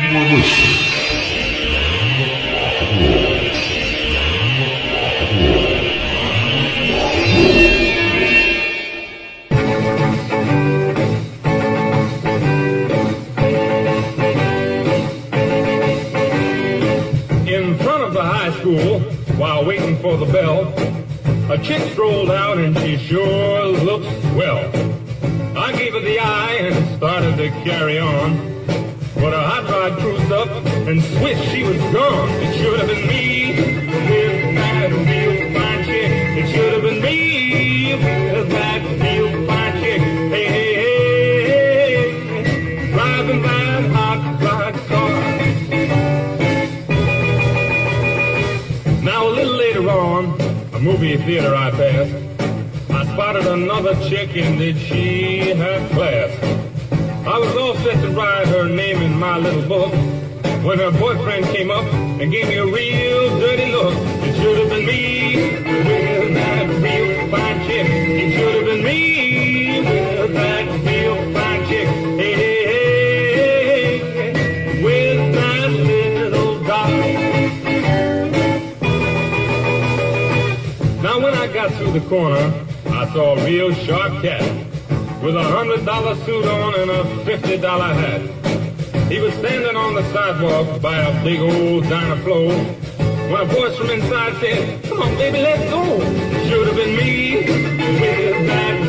In front of the high school, while waiting for the bell, a chick strolled out and she sure looks well. I gave her the eye and started to carry on. It should have been me. It should have been me. Hey, hey, hey, driving. Now a little later on, a movie theater I passed, I spotted another chick and did she have class. I was all set to write her name in my little book when her boyfriend came up and gave me a real dirty look. It should have been me with that real fine chick. It should have been me with that real fine chick. Hey, hey, hey, hey, with that little doll. Now when I got through the corner, I saw a real sharp cat with a hundred dollar suit on and a fifty dollar hat. He was standing on the sidewalk by a big old Dynaflow when a voice from inside said, Come on, baby, let's go. Should have been me with that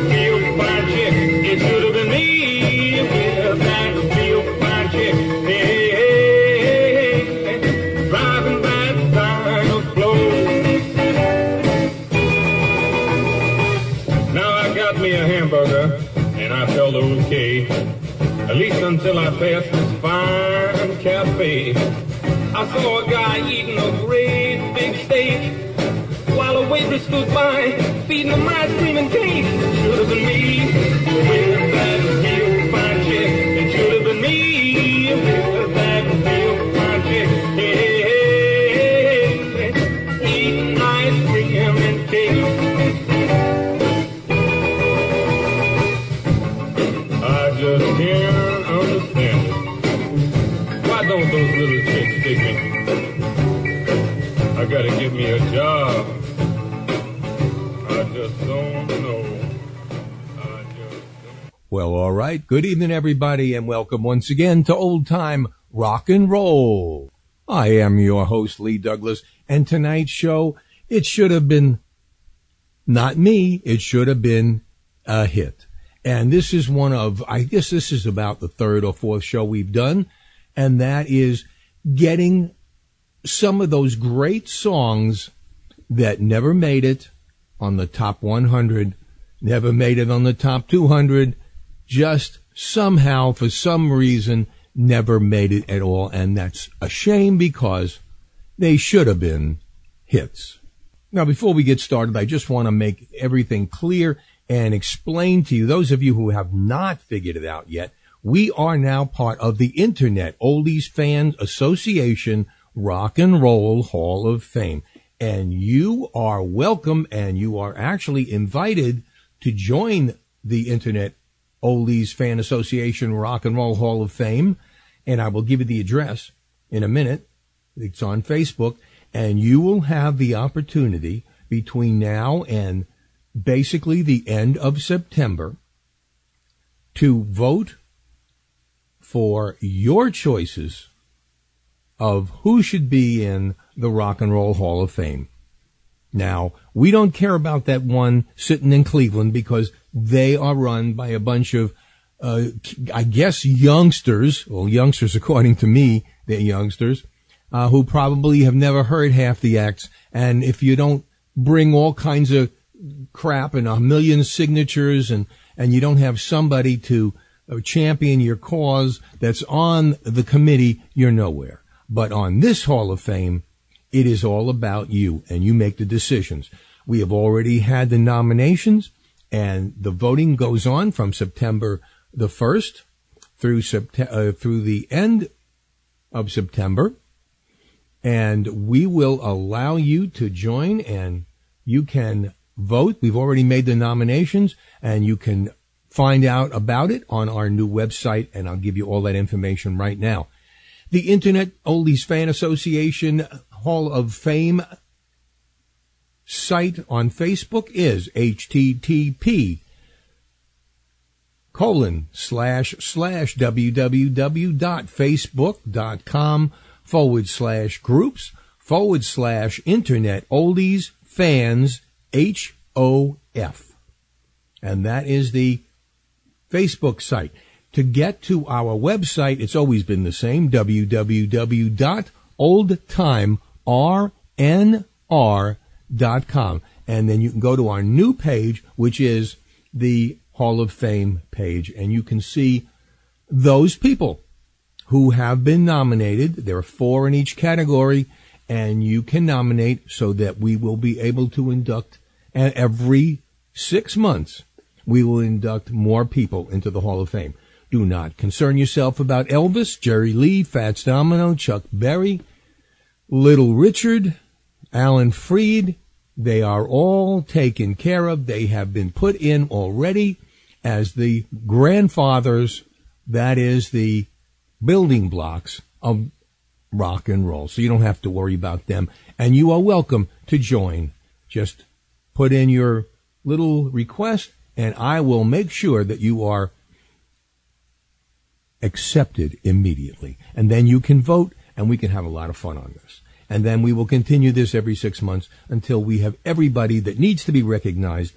At least until I passed this fine cafe. I saw a guy eating a great big steak, while a waitress stood by, feeding him ice cream and cake. Should have been me with that real fine chick. It should have been me I give me a job. I just don't know. Just don't. Well, all right. Good evening, everybody, and welcome once again to Old Time Rock and Roll. I am your host, Lee Douglas, and tonight's show, it should have been not me, it should have been a hit. And this is one of, I guess this is about the third or fourth show we've done, and that is getting some of those great songs that never made it on the top 100, never made it on the top 200, just somehow, for some reason, never made it at all. And that's a shame because they should have been hits. Now, before we get started, I just want to make everything clear and explain to you, those of you who have not figured it out yet, we are now part of the Internet Oldies Fans Association Rock and Roll Hall of Fame. And you are welcome and you are actually invited to join the Internet Oldies Fan Association Rock and Roll Hall of Fame. And I will give you the address in a minute. It's on Facebook and you will have the opportunity between now and basically the end of September to vote for your choices of who should be in the Rock and Roll Hall of Fame. Now, we don't care about that one sitting in Cleveland because they are run by a bunch of, uh, I guess youngsters, well, youngsters according to me, they're youngsters, uh, who probably have never heard half the acts. And if you don't bring all kinds of crap and a million signatures and, and you don't have somebody to uh, champion your cause that's on the committee, you're nowhere. But on this Hall of Fame, it is all about you and you make the decisions. We have already had the nominations and the voting goes on from September the 1st through September, uh, through the end of September. And we will allow you to join and you can vote. We've already made the nominations and you can find out about it on our new website and I'll give you all that information right now. The Internet Oldies Fan Association Hall of Fame site on Facebook is http colon slash slash www.facebook.com forward slash groups forward slash internet oldies fans H O F. And that is the Facebook site. To get to our website, it's always been the same, www.oldtimernr.com. And then you can go to our new page, which is the Hall of Fame page, and you can see those people who have been nominated. There are four in each category, and you can nominate so that we will be able to induct every six months. We will induct more people into the Hall of Fame. Do not concern yourself about Elvis, Jerry Lee, Fats Domino, Chuck Berry, Little Richard, Alan Freed. They are all taken care of. They have been put in already as the grandfathers, that is the building blocks of rock and roll. So you don't have to worry about them. And you are welcome to join. Just put in your little request and I will make sure that you are accepted immediately. And then you can vote and we can have a lot of fun on this. And then we will continue this every six months until we have everybody that needs to be recognized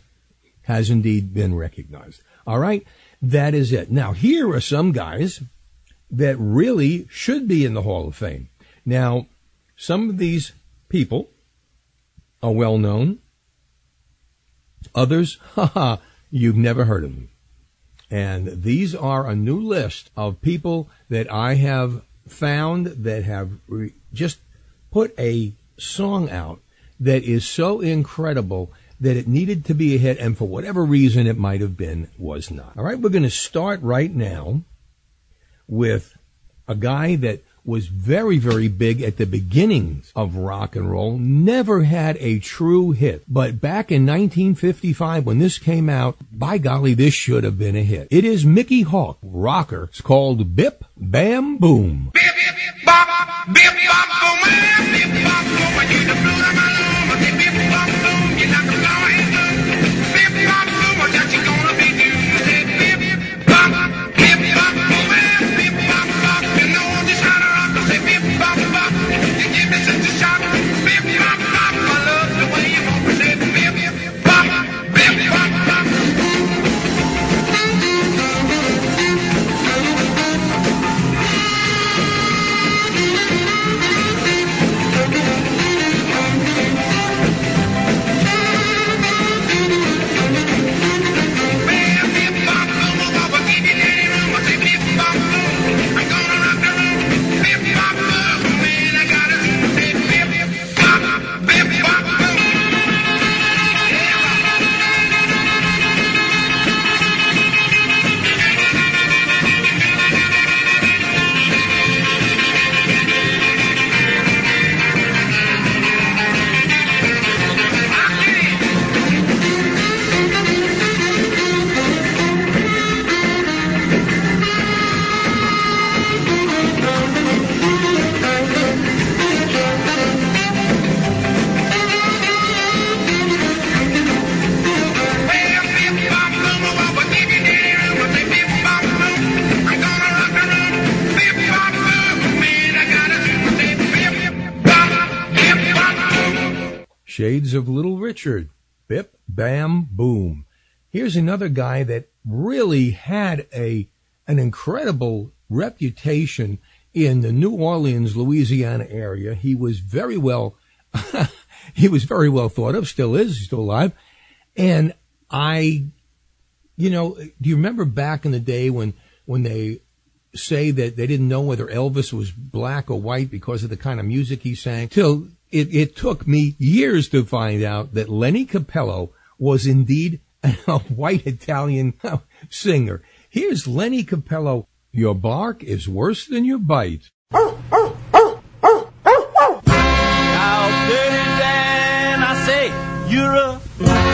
has indeed been recognized. All right. That is it. Now, here are some guys that really should be in the Hall of Fame. Now, some of these people are well known. Others, haha, you've never heard of them. And these are a new list of people that I have found that have re- just put a song out that is so incredible that it needed to be a hit, and for whatever reason it might have been, was not. All right, we're going to start right now with a guy that was very, very big at the beginnings of rock and roll, never had a true hit. But back in 1955, when this came out, by golly, this should have been a hit. It is Mickey Hawk, rocker. It's called Bip Bam Boom. Bip, bip, bop, bip, bop, boom, Here's another guy that really had a, an incredible reputation in the New Orleans, Louisiana area. He was very well, he was very well thought of, still is, still alive. And I, you know, do you remember back in the day when, when they say that they didn't know whether Elvis was black or white because of the kind of music he sang? Till it, it took me years to find out that Lenny Capello was indeed a white Italian singer. Here's Lenny Capello. Your bark is worse than your bite. Dirty Dan, I say, you're a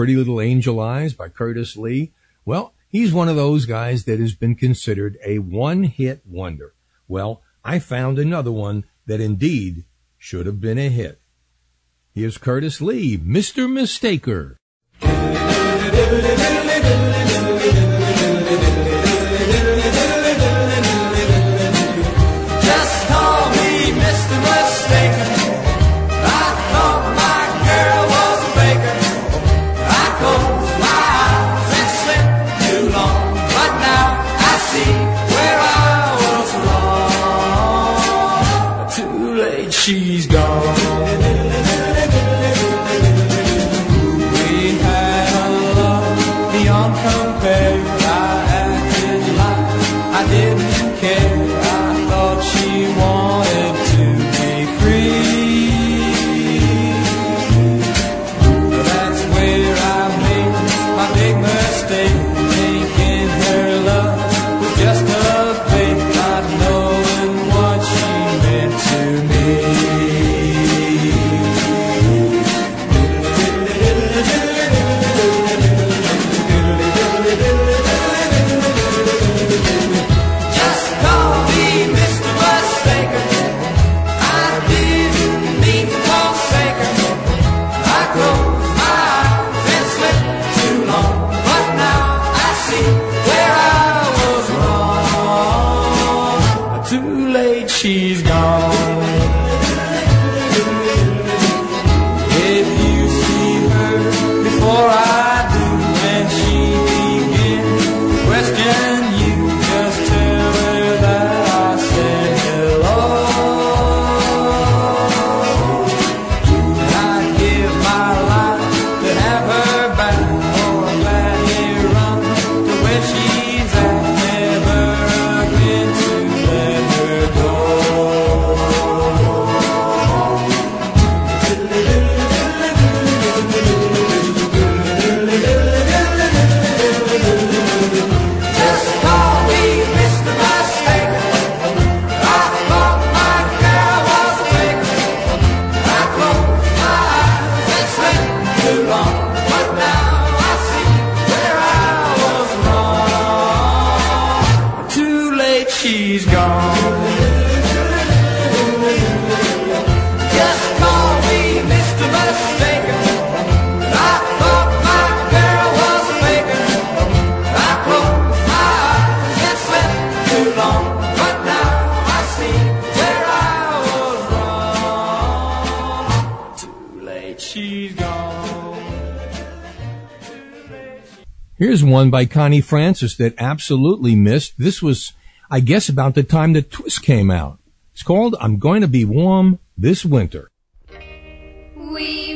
Pretty Little Angel Eyes by Curtis Lee. Well, he's one of those guys that has been considered a one hit wonder. Well, I found another one that indeed should have been a hit. Here's Curtis Lee, Mr. Mistaker. Here's one by Connie Francis that absolutely missed. This was, I guess, about the time the Twist came out. It's called I'm Going to Be Warm This Winter. We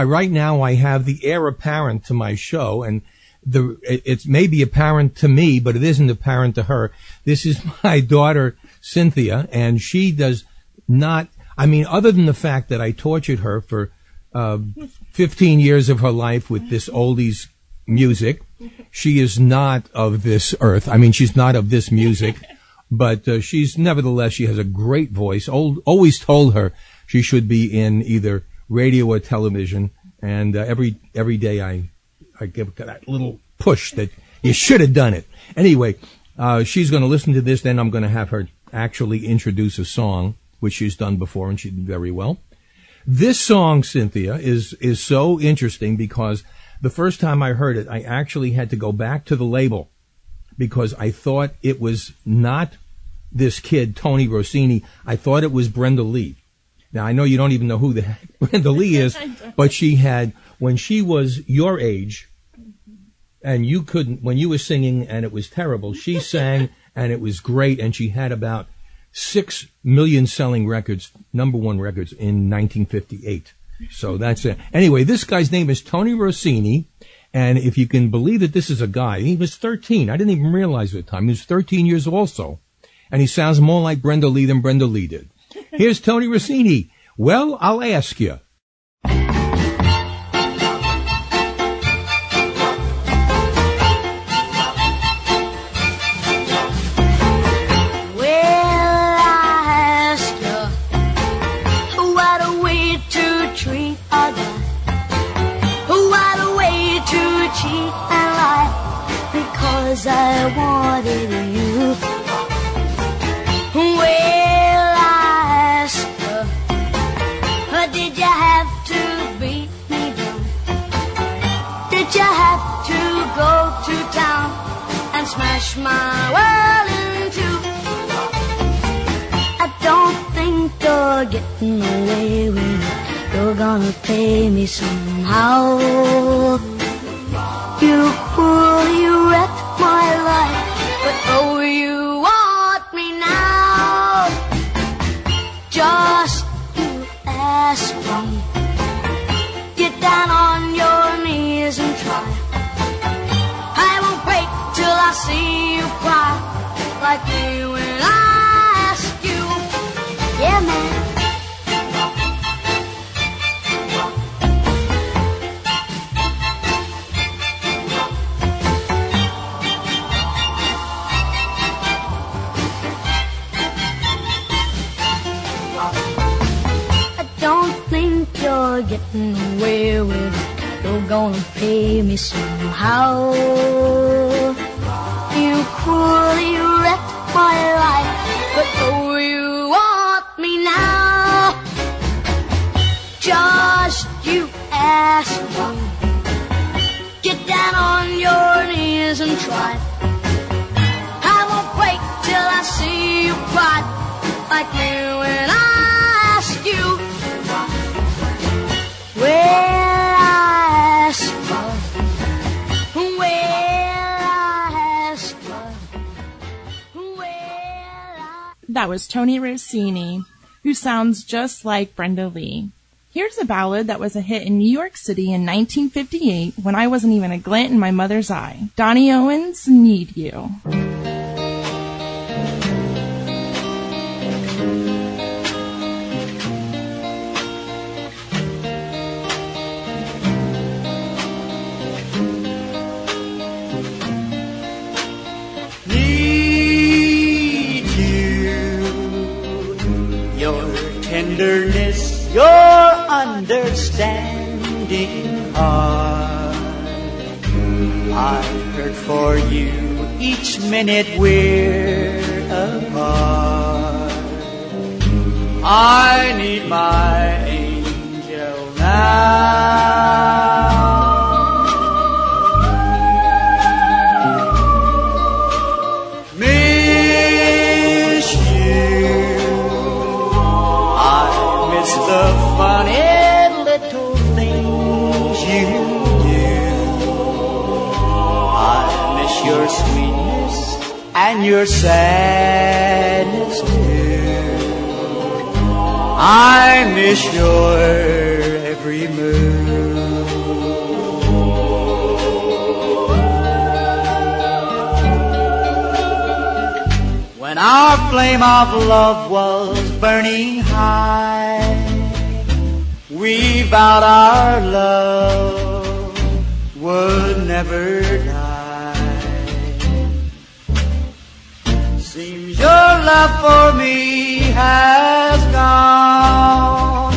All right, now I have the heir apparent to my show, and the it, it's maybe apparent to me, but it isn't apparent to her. This is my daughter Cynthia, and she does not. I mean, other than the fact that I tortured her for uh, 15 years of her life with this oldies music, she is not of this earth. I mean, she's not of this music, but uh, she's nevertheless she has a great voice. Old, always told her she should be in either radio or television, and uh, every every day I I give that little push that you should have done it. Anyway, uh, she's going to listen to this. Then I'm going to have her actually introduce a song, which she's done before, and she did very well. This song, Cynthia, is is so interesting because the first time I heard it, I actually had to go back to the label because I thought it was not this kid Tony Rossini. I thought it was Brenda Lee. Now I know you don't even know who the heck Brenda Lee is, but she had when she was your age, and you couldn't when you were singing and it was terrible. She sang and it was great, and she had about six million selling records, number one records in 1958. So that's it. Anyway, this guy's name is Tony Rossini. And if you can believe that this is a guy, he was 13. I didn't even realize at the time. He was 13 years also. And he sounds more like Brenda Lee than Brenda Lee did. Here's Tony Rossini. Well, I'll ask you. My world in two? I don't think you're getting away with it. You're gonna pay me somehow. You like me when I ask you. Yeah, man. I don't think you're getting away with it. You're gonna pay me somehow. You cruelly my life, but oh, you want me now. Just you ask me. Get down on your knees and try. I won't wait till I see you cry like me That was Tony Rossini, who sounds just like Brenda Lee. Here's a ballad that was a hit in New York City in 1958 when I wasn't even a glint in my mother's eye. Donnie Owens, Need You. Tenderness, your understanding heart. I hurt for you each minute we're apart. I need my angel now. And your sadness too. I miss your every move. When our flame of love was burning high, we vowed our love would never die. Love for me has gone.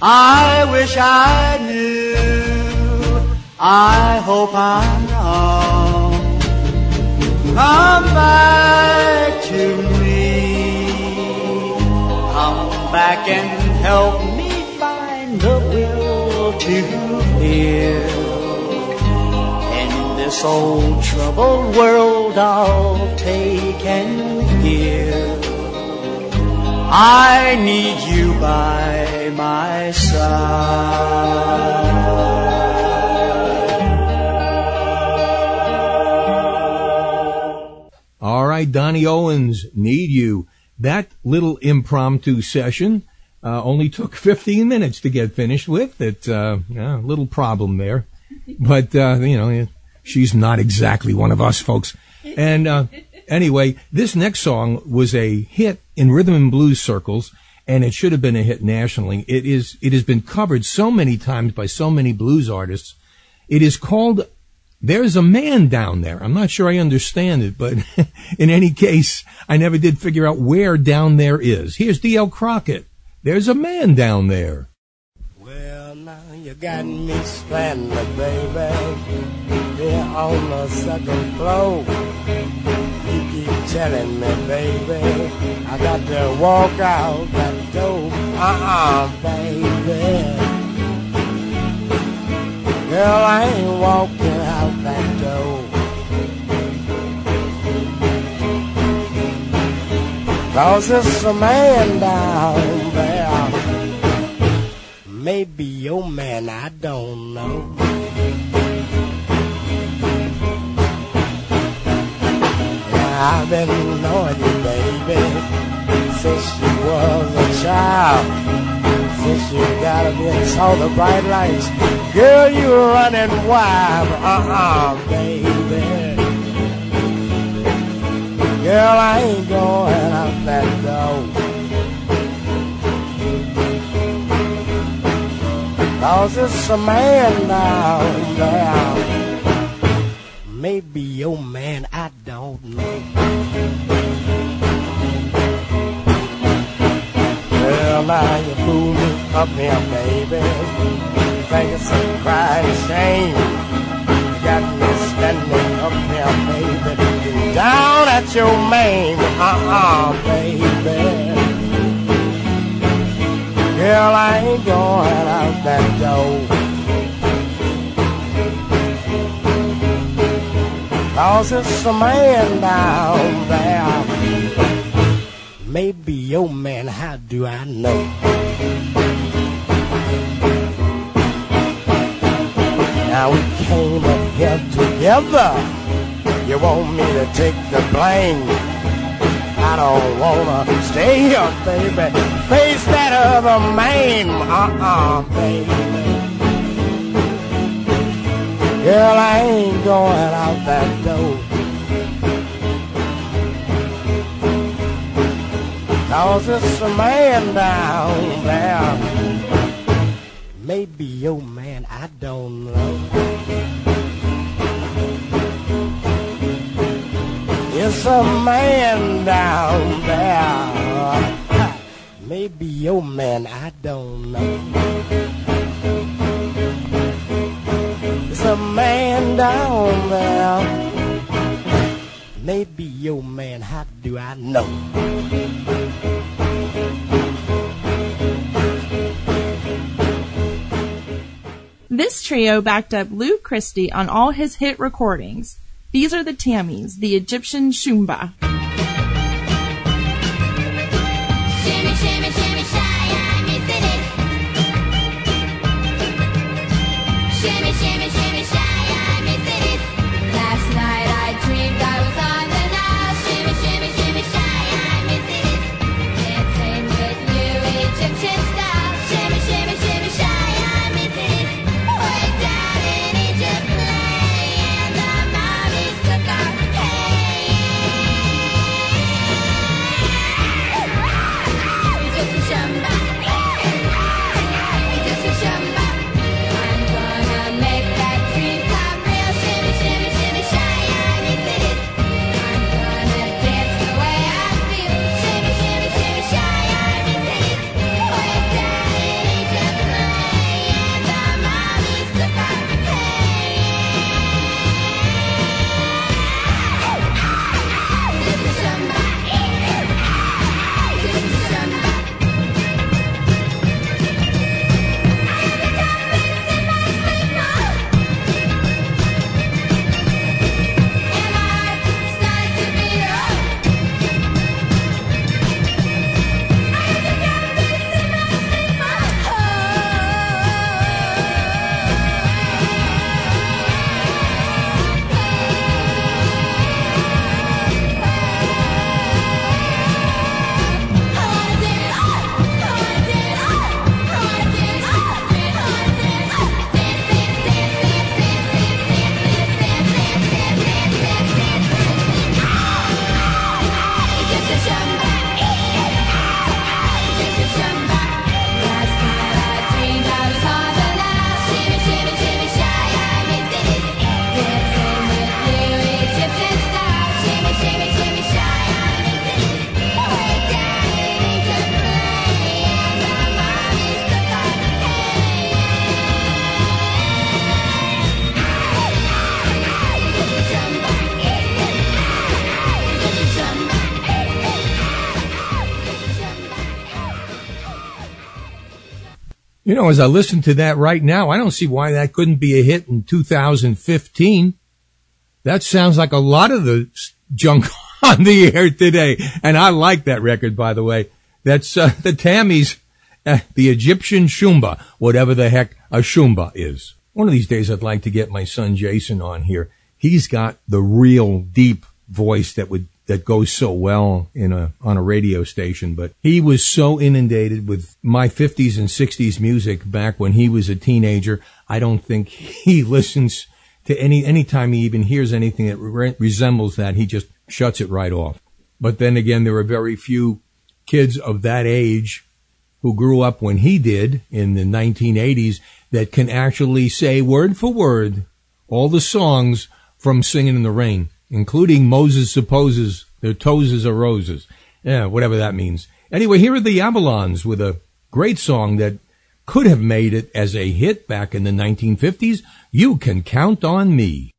I wish I knew. I hope I'm wrong. Come back to me. Come back and help me find the will to live. In this old troubled world, I'll take and give. I need you by my side. All right, Donnie Owens, need you. That little impromptu session uh, only took 15 minutes to get finished with. It uh, yeah, little problem there, but uh, you know she's not exactly one of us folks. And uh, anyway, this next song was a hit in rhythm and blues circles, and it should have been a hit nationally. It is. It has been covered so many times by so many blues artists. It is called there's a man down there. I'm not sure I understand it, but in any case, I never did figure out where down there is. Here's G.L. Crockett. There's a man down there. Well, now you got me stranded, baby. Here on the second floor. Keep telling me, baby, I got to walk out that door. Uh-uh, baby. Girl, I ain't walking out that door. Cause there's a man down there. Maybe your man, I don't know. I've been knowing you, baby, since you was a child. Since you gotta be in saw the bright lights. Girl, you running wild, uh-uh, baby. Girl, I ain't going out that door. Cause it's a man down there. Maybe your man, I don't know. Well, now you fool up here, baby. Think it's a crying shame. You got me standing up here, baby. Down at your main, uh-uh, baby. Girl, I ain't going out that door. Cause it's a man down there. Maybe your man, how do I know? Now we came up here together. You want me to take the blame? I don't wanna stay here, baby. Face that other man, uh-uh, baby. Girl, I ain't going out that door. Cause it's a man down there. Maybe your man, I don't know. It's a man down there. Maybe your man, I don't know. Down there. Maybe your man, how do I know? This trio backed up Lou Christie on all his hit recordings. These are the Tammys, the Egyptian Shumba. You know, as I listen to that right now, I don't see why that couldn't be a hit in 2015. That sounds like a lot of the junk on the air today. And I like that record, by the way. That's uh, the Tammys, uh, the Egyptian Shumba, whatever the heck a Shumba is. One of these days I'd like to get my son Jason on here. He's got the real deep voice that would that goes so well in a on a radio station. But he was so inundated with my 50s and 60s music back when he was a teenager. I don't think he listens to any anytime he even hears anything that re- resembles that. He just shuts it right off. But then again, there are very few kids of that age who grew up when he did in the 1980s that can actually say word for word all the songs from Singing in the Rain, including Moses Supposes Their Toes are Roses. Yeah, whatever that means. Anyway, here are the Avalons with a great song that could have made it as a hit back in the 1950s. You can count on me.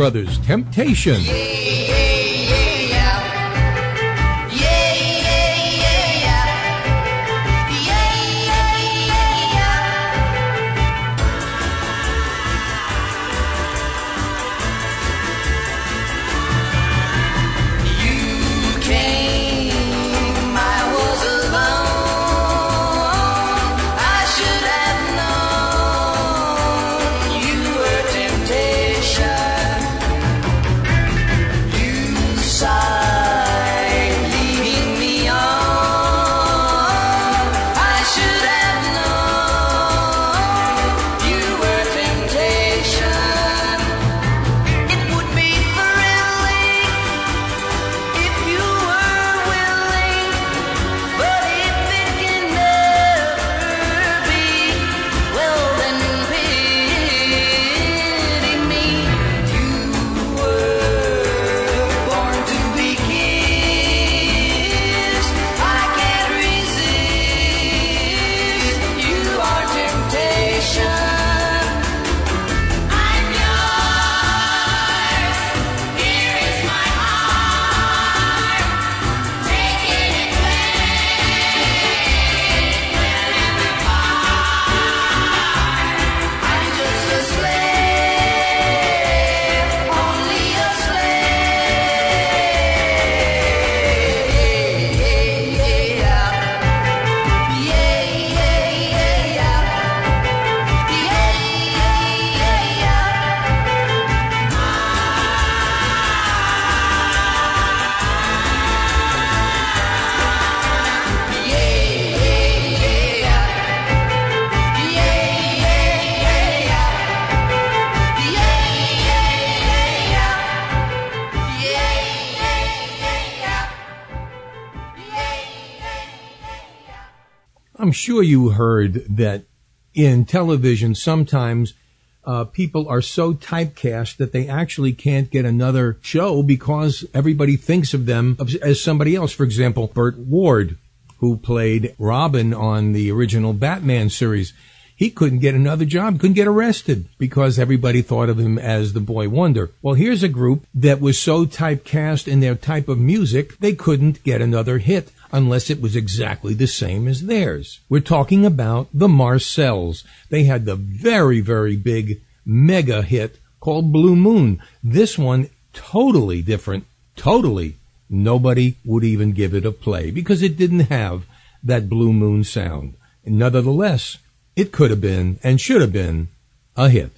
Brothers, Temptation. Temptation. Sure you heard that in television sometimes uh, people are so typecast that they actually can't get another show because everybody thinks of them as- somebody else. For example, Burt Ward, who played Robin on the original Batman series. He couldn't get another job, couldn't get arrested because everybody thought of him as the boy wonder. Well, here's a group that was so typecast in their type of music, they couldn't get another hit unless it was exactly the same as theirs. We're talking about the Marcels. They had the very, very big mega hit called Blue Moon. This one totally different, totally. Nobody would even give it a play because it didn't have that Blue Moon sound. Nevertheless, it could have been and should have been a hit.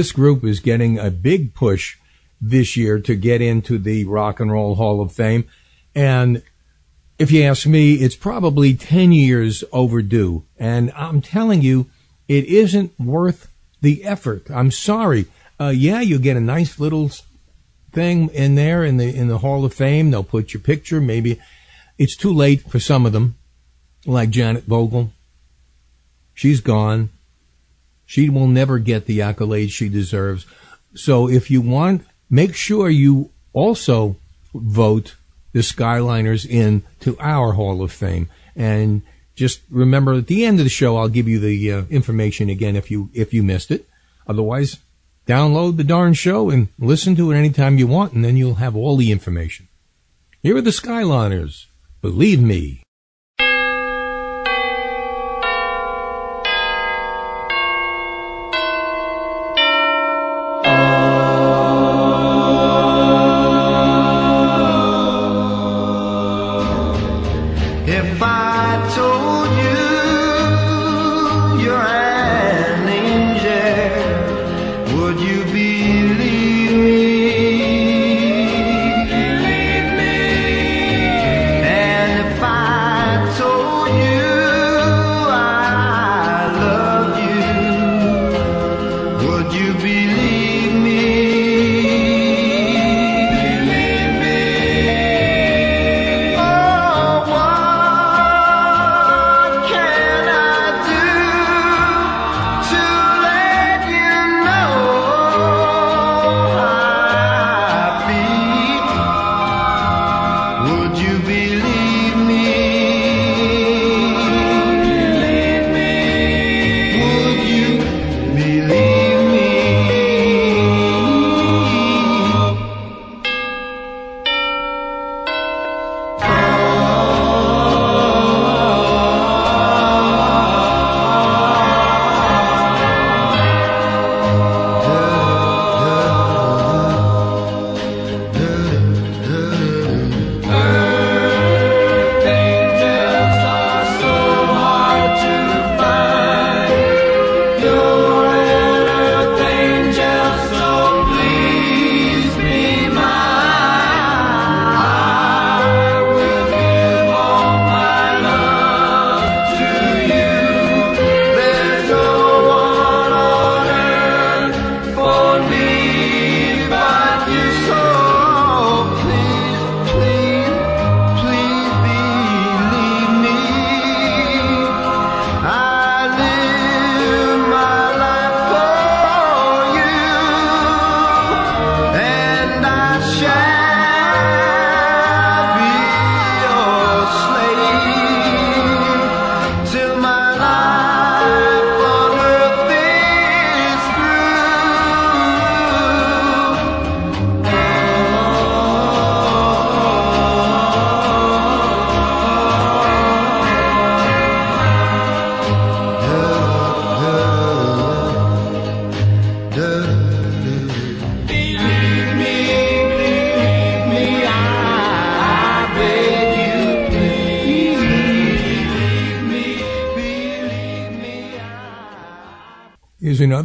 This group is getting a big push this year to get into the Rock and Roll Hall of Fame. And if you ask me, it's probably 10 years overdue. And I'm telling you, it isn't worth the effort. I'm sorry. Uh, yeah, you get a nice little thing in there in the, in the Hall of Fame. They'll put your picture. Maybe it's too late for some of them, like Janet Vogel. She's gone. She will never get the accolades she deserves. So if you want, make sure you also vote the Skyliners in to our Hall of Fame. And just remember at the end of the show, I'll give you the uh, information again if you, if you missed it. Otherwise, download the darn show and listen to it anytime you want and then you'll have all the information. Here are the Skyliners. Believe me.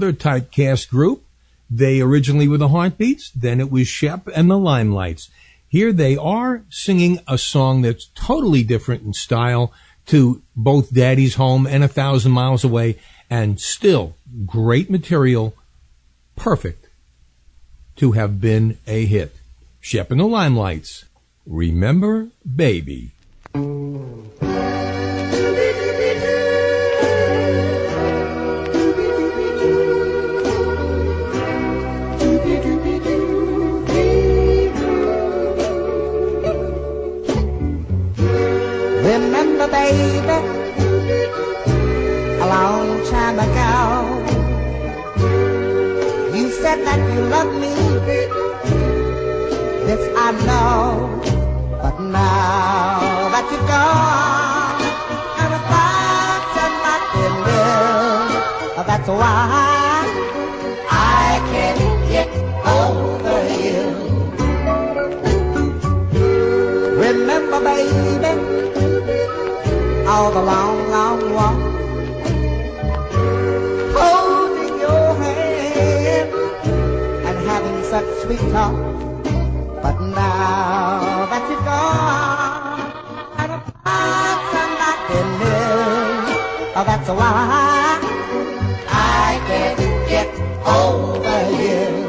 Another typecast group. They originally were the Heartbeats, then it was Shep and the Limelights. Here they are singing a song that's totally different in style to both Daddy's Home and A Thousand Miles Away, and still great material, perfect to have been a hit. Shep and the Limelights. Remember, baby. And the thoughts of my feelings, that's why I can't get over you. Remember, baby all the long, long walk. Holding your hand and having such sweet talk. But now that you're gone, oh, that's why I can't get over you.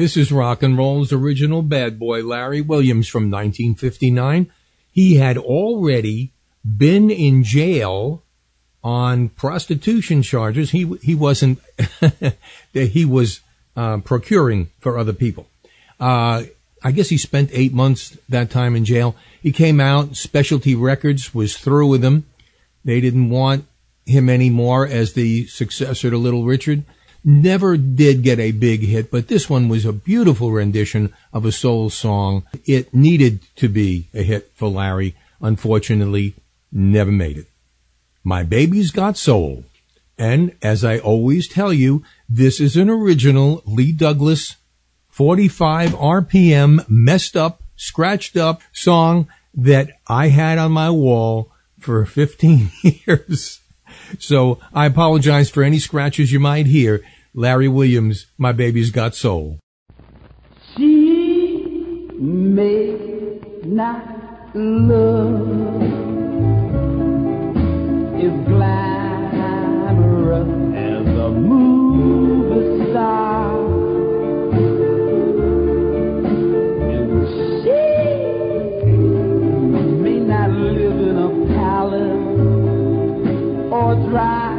This is rock and roll's original bad boy, Larry Williams from 1959. He had already been in jail on prostitution charges. He he wasn't. he was uh, procuring for other people. Uh, I guess he spent eight months that time in jail. He came out. Specialty Records was through with him. They didn't want him anymore as the successor to Little Richard. Never did get a big hit, but this one was a beautiful rendition of a soul song. It needed to be a hit for Larry. Unfortunately, never made it. My Baby's Got Soul. And as I always tell you, this is an original Lee Douglas 45 RPM messed up, scratched up song that I had on my wall for 15 years. So I apologize for any scratches you might hear. Larry Williams, My Baby's Got Soul. She may not look as glamorous as a movie star. Palace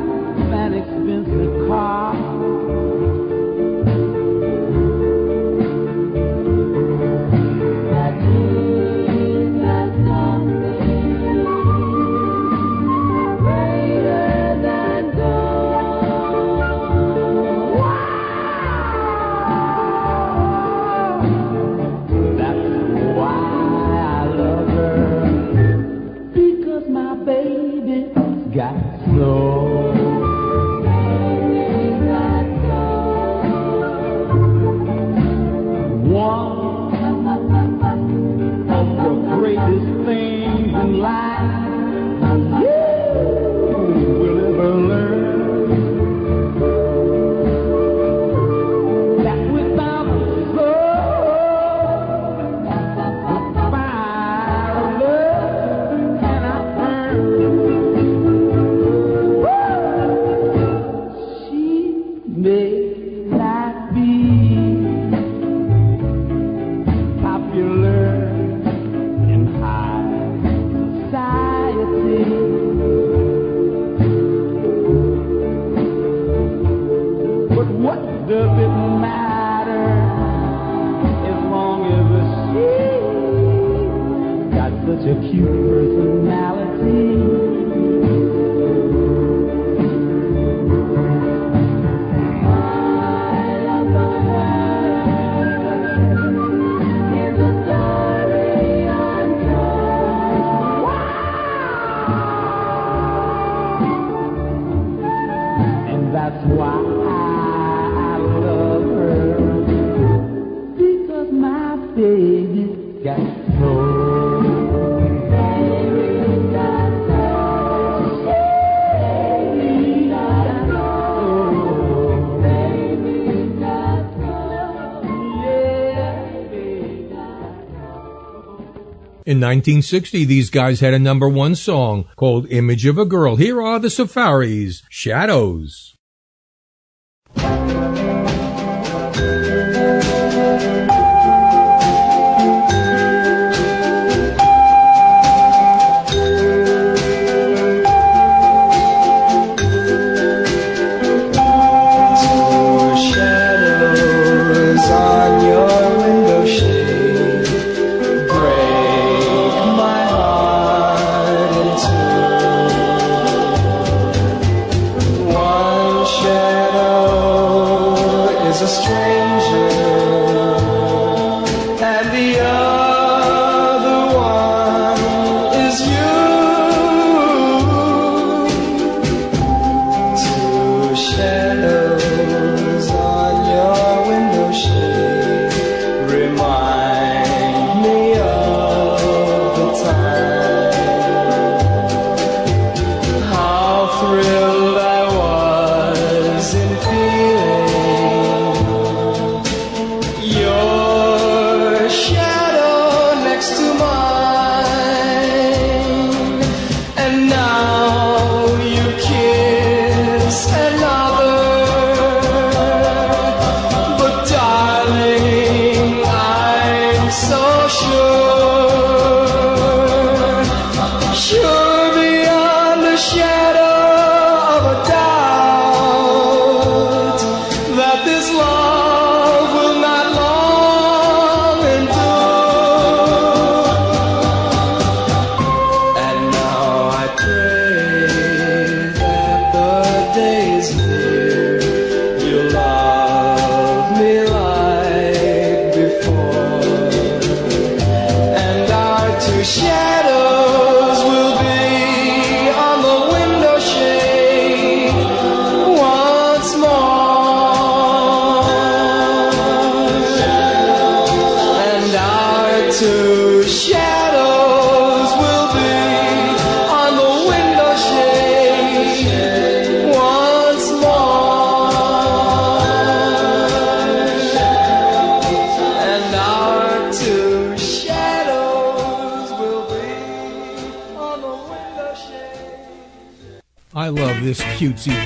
1960, these guys had a number one song called Image of a Girl. Here are the Safaris, Shadows.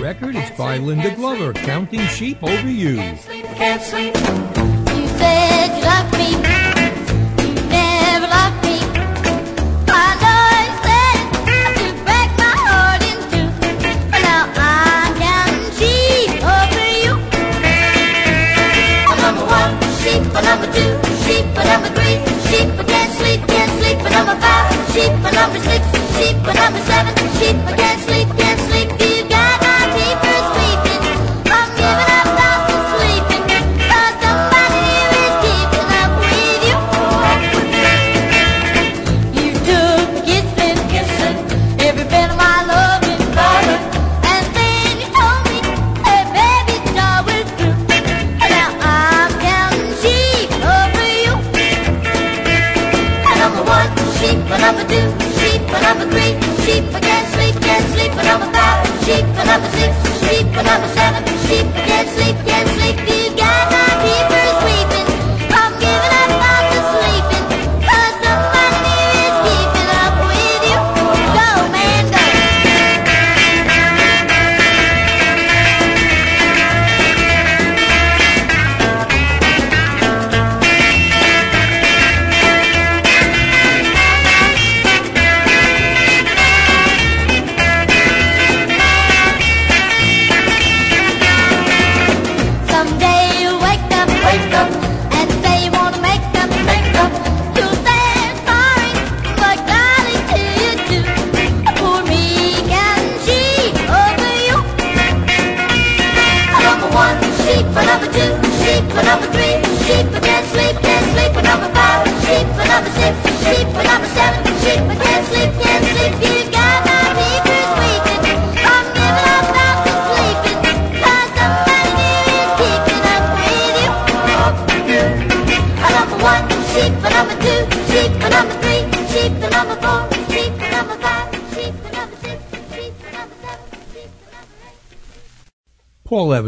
record. It's by sleep, Linda Glover, sleep. Counting Sheep Over You. Can't sleep, can't sleep. You said you loved me. You never loved me. I know. number two, sheep for number three, sheep for can't sleep, can't sleep for number five, sheep for number six, sheep for number seven, sheep for can't sleep. The number seven sheep can't sleep, can't sleep.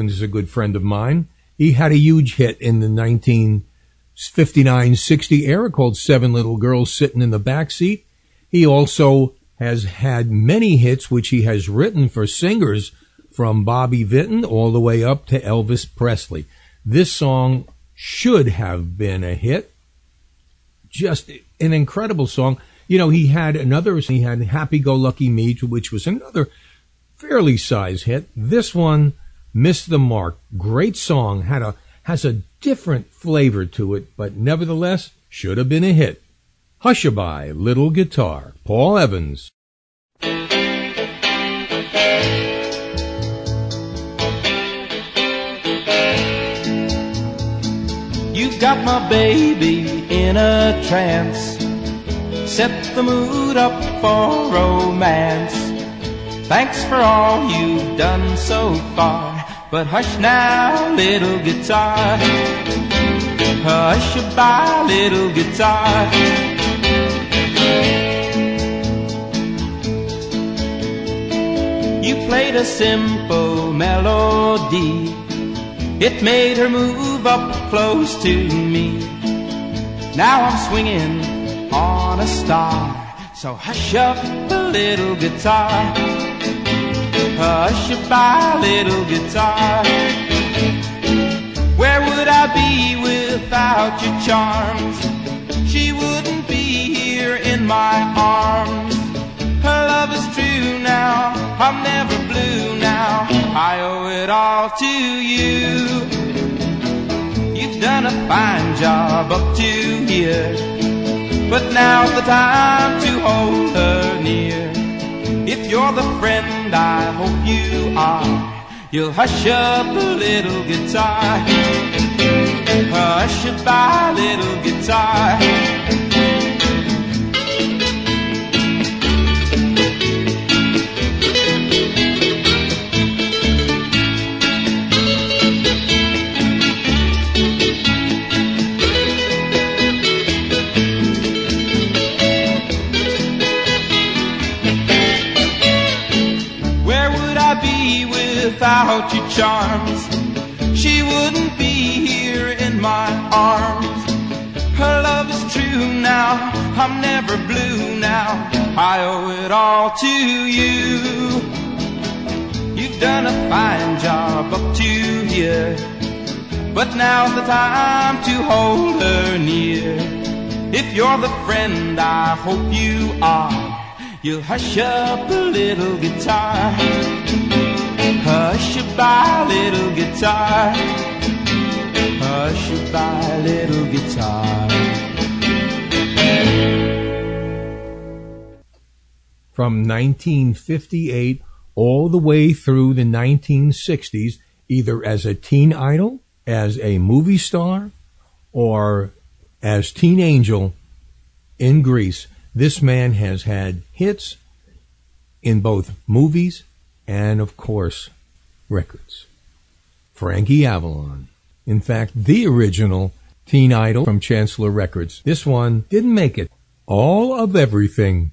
Collins is a good friend of mine. He had a huge hit in the 1959 60 era called Seven Little Girls Sitting in the Back Seat. He also has had many hits which he has written for singers from Bobby Vinton all the way up to Elvis Presley. This song should have been a hit. Just an incredible song. You know, he had another, he had Happy Go Lucky Me, which was another fairly sized hit. This one missed the mark. Great song, had a, has a different flavor to it, but nevertheless should have been a hit. Hushabye, Little Guitar, Paul Evans. You got my baby in a trance. Set the mood up for romance. Thanks for all you've done so far. But hush now, little guitar. Hush by little guitar. You played a simple melody. It made her move up close to me. Now I'm swinging on a star. So hush up little guitar. Hush by little guitar. Where would I be without your charms? She wouldn't be here in my arms. Her love is true now. I'm never blue now. I owe it all to you. You've done a fine job up to here. But now's the time to hold her near. If you're the friend I hope you are, you'll hush up a little guitar. Hush up little guitar. Without your charms? She wouldn't be here in my arms. Her love is true now. I'm never blue now. I owe it all to you. You've done a fine job up to here. But now's the time to hold her near. If you're the friend I hope you are, you'll hush up a little guitar. Hush by little guitar. Hush by little guitar. From 1958 all the way through the 1960s, either as a teen idol, as a movie star, or as Teen Angel in Grease, this man has had hits in both movies and, of course, records. Frankie Avalon. In fact, the original teen idol from Chancellor Records. This one didn't make it. All of everything.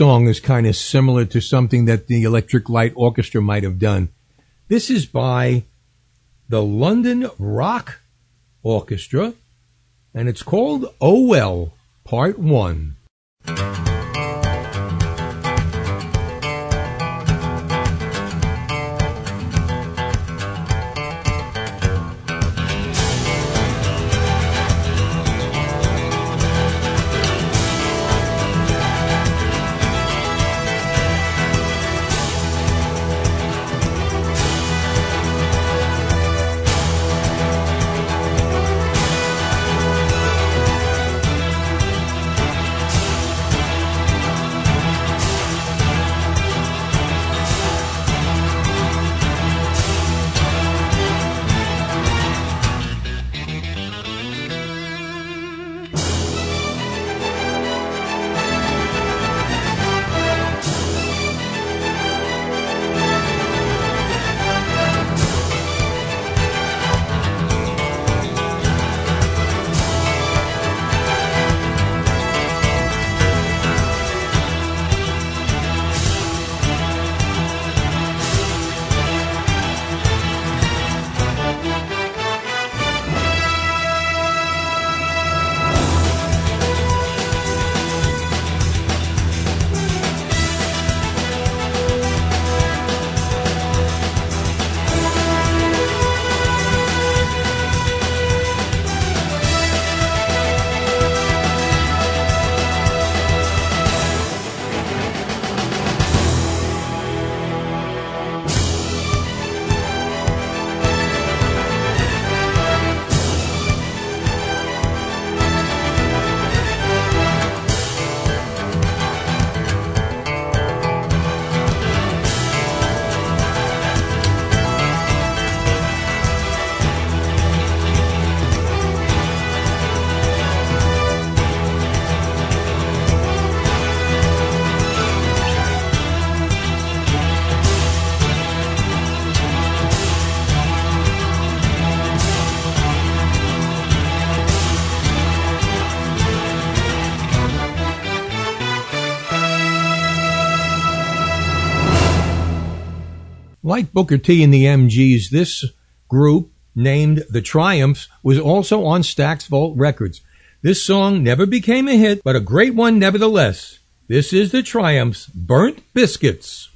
Song is kind of similar to something that the Electric Light Orchestra might have done. This is by the London Rock Orchestra, and it's called Oh Well, Part 1. Like Booker T and the MGs, this group, named The Triumphs, was also on Stax Volt Records. This song never became a hit, but a great one nevertheless. This is The Triumphs, Burnt Biscuits.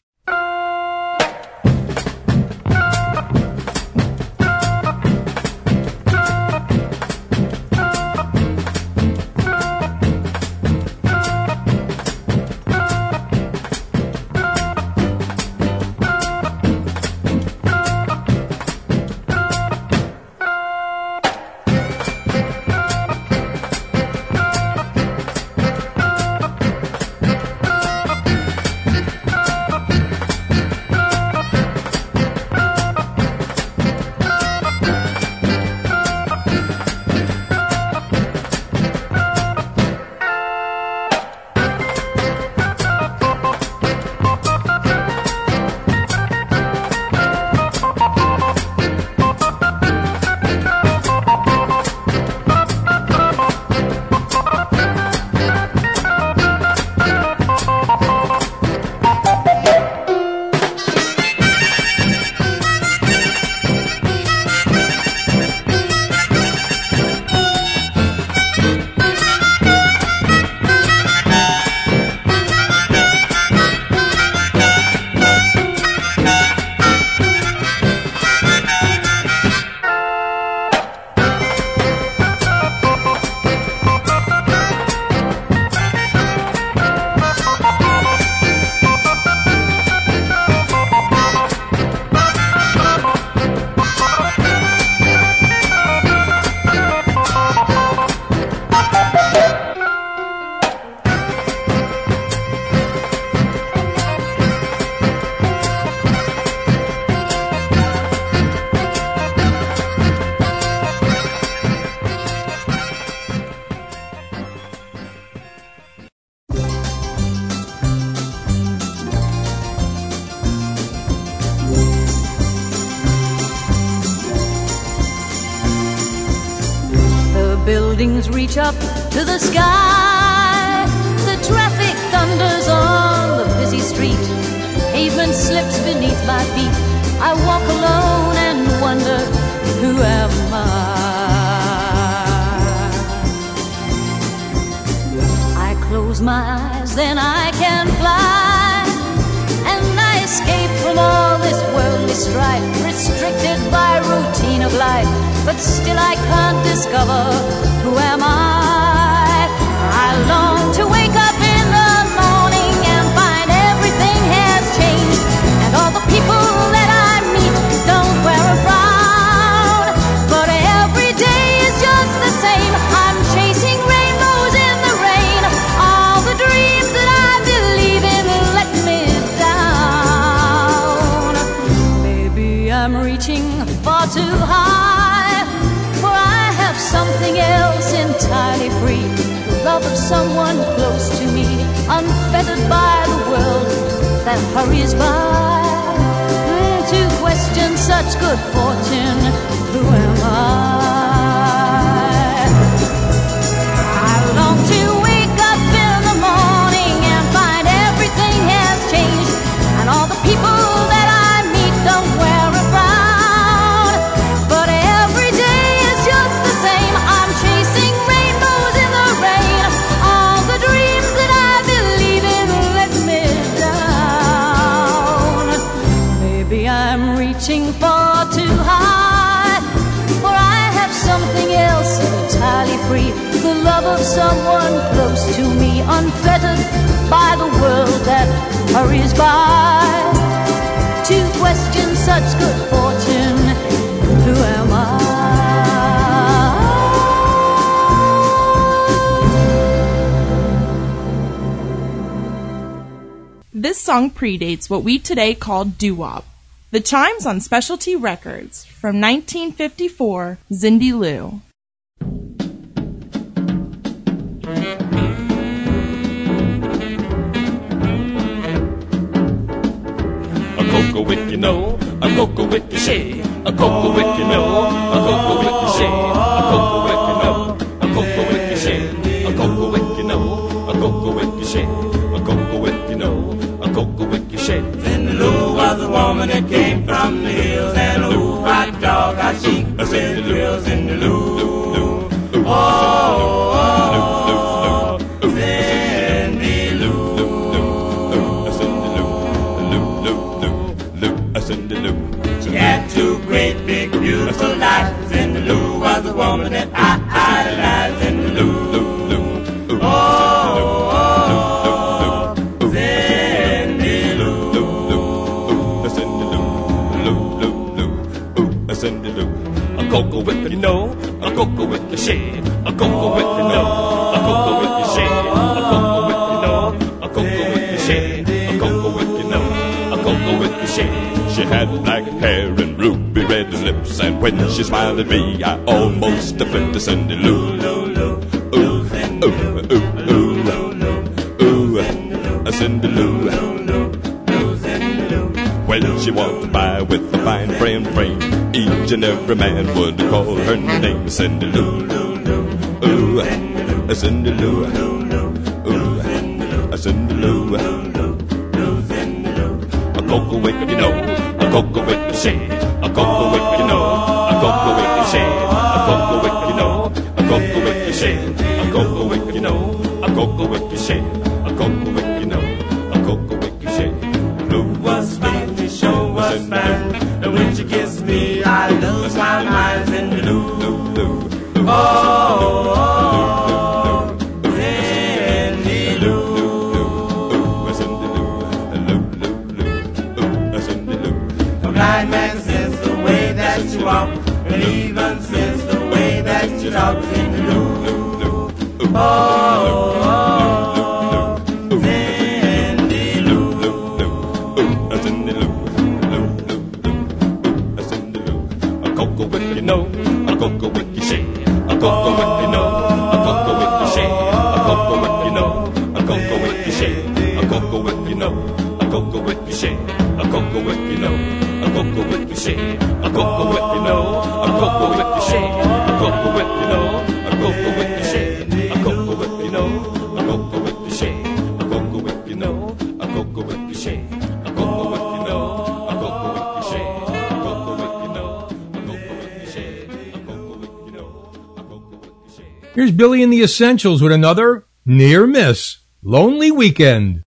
predates what we today call doo-wop. The chimes on specialty records from 1954, Zindy Lou. cocoa with the shade, a cocoa with the no, a cocoa with the shade, a cocoa with the no, a cocoa with the shade, a cocoa with the no, a cocoa with the shade. She had black hair and ruby red lips, and when she smiled at me, I almost flipped a Sunday Lulu. and every man would call her name Zindy Lou. Ooh, a Zindy Lou. Lou, Lou, Zindy Lou. A cocoa wicked, you know, a cocoa wicked shade. A cocoa wicked, you know, a cocoa wicked shade. A cocoa wicked, you know, a cocoa wicked shade. A cocoa wicked, you know, a cocoa wicked shade. essentials with another near miss lonely weekend.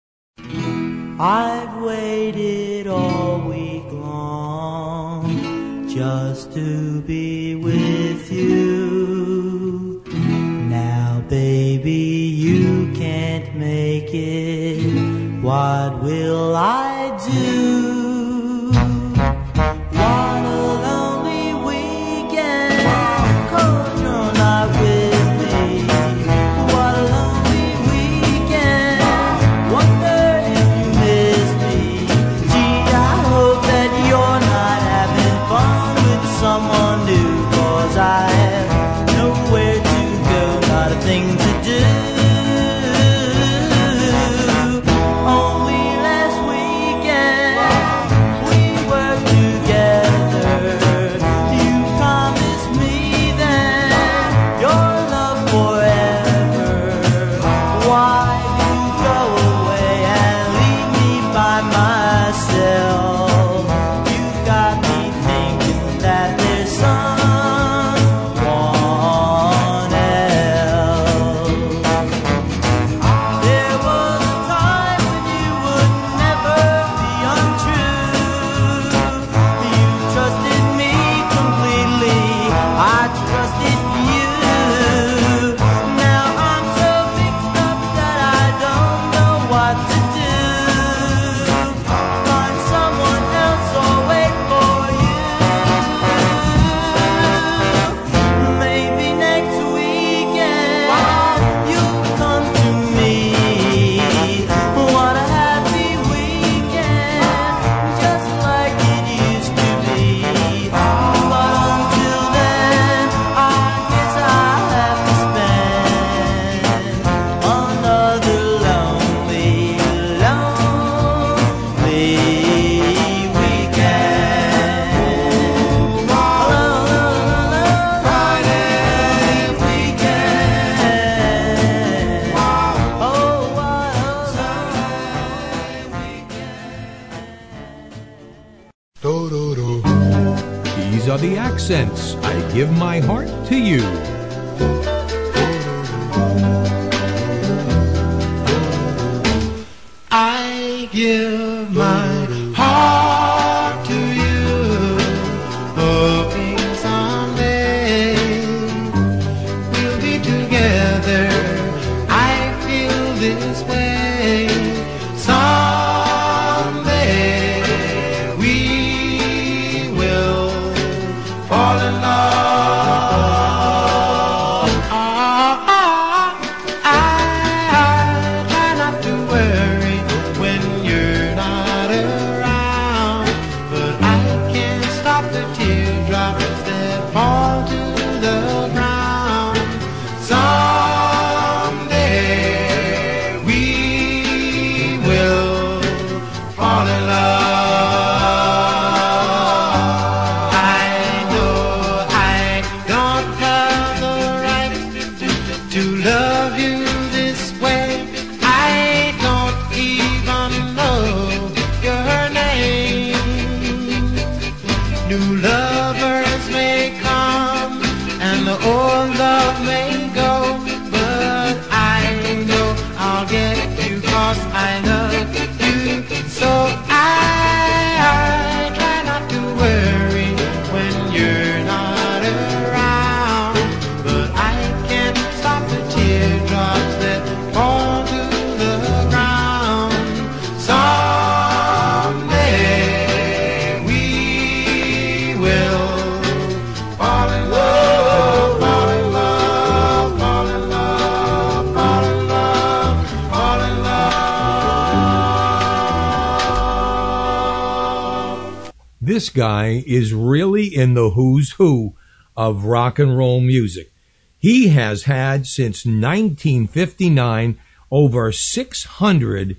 rock and roll music. He has had since 1959 over 600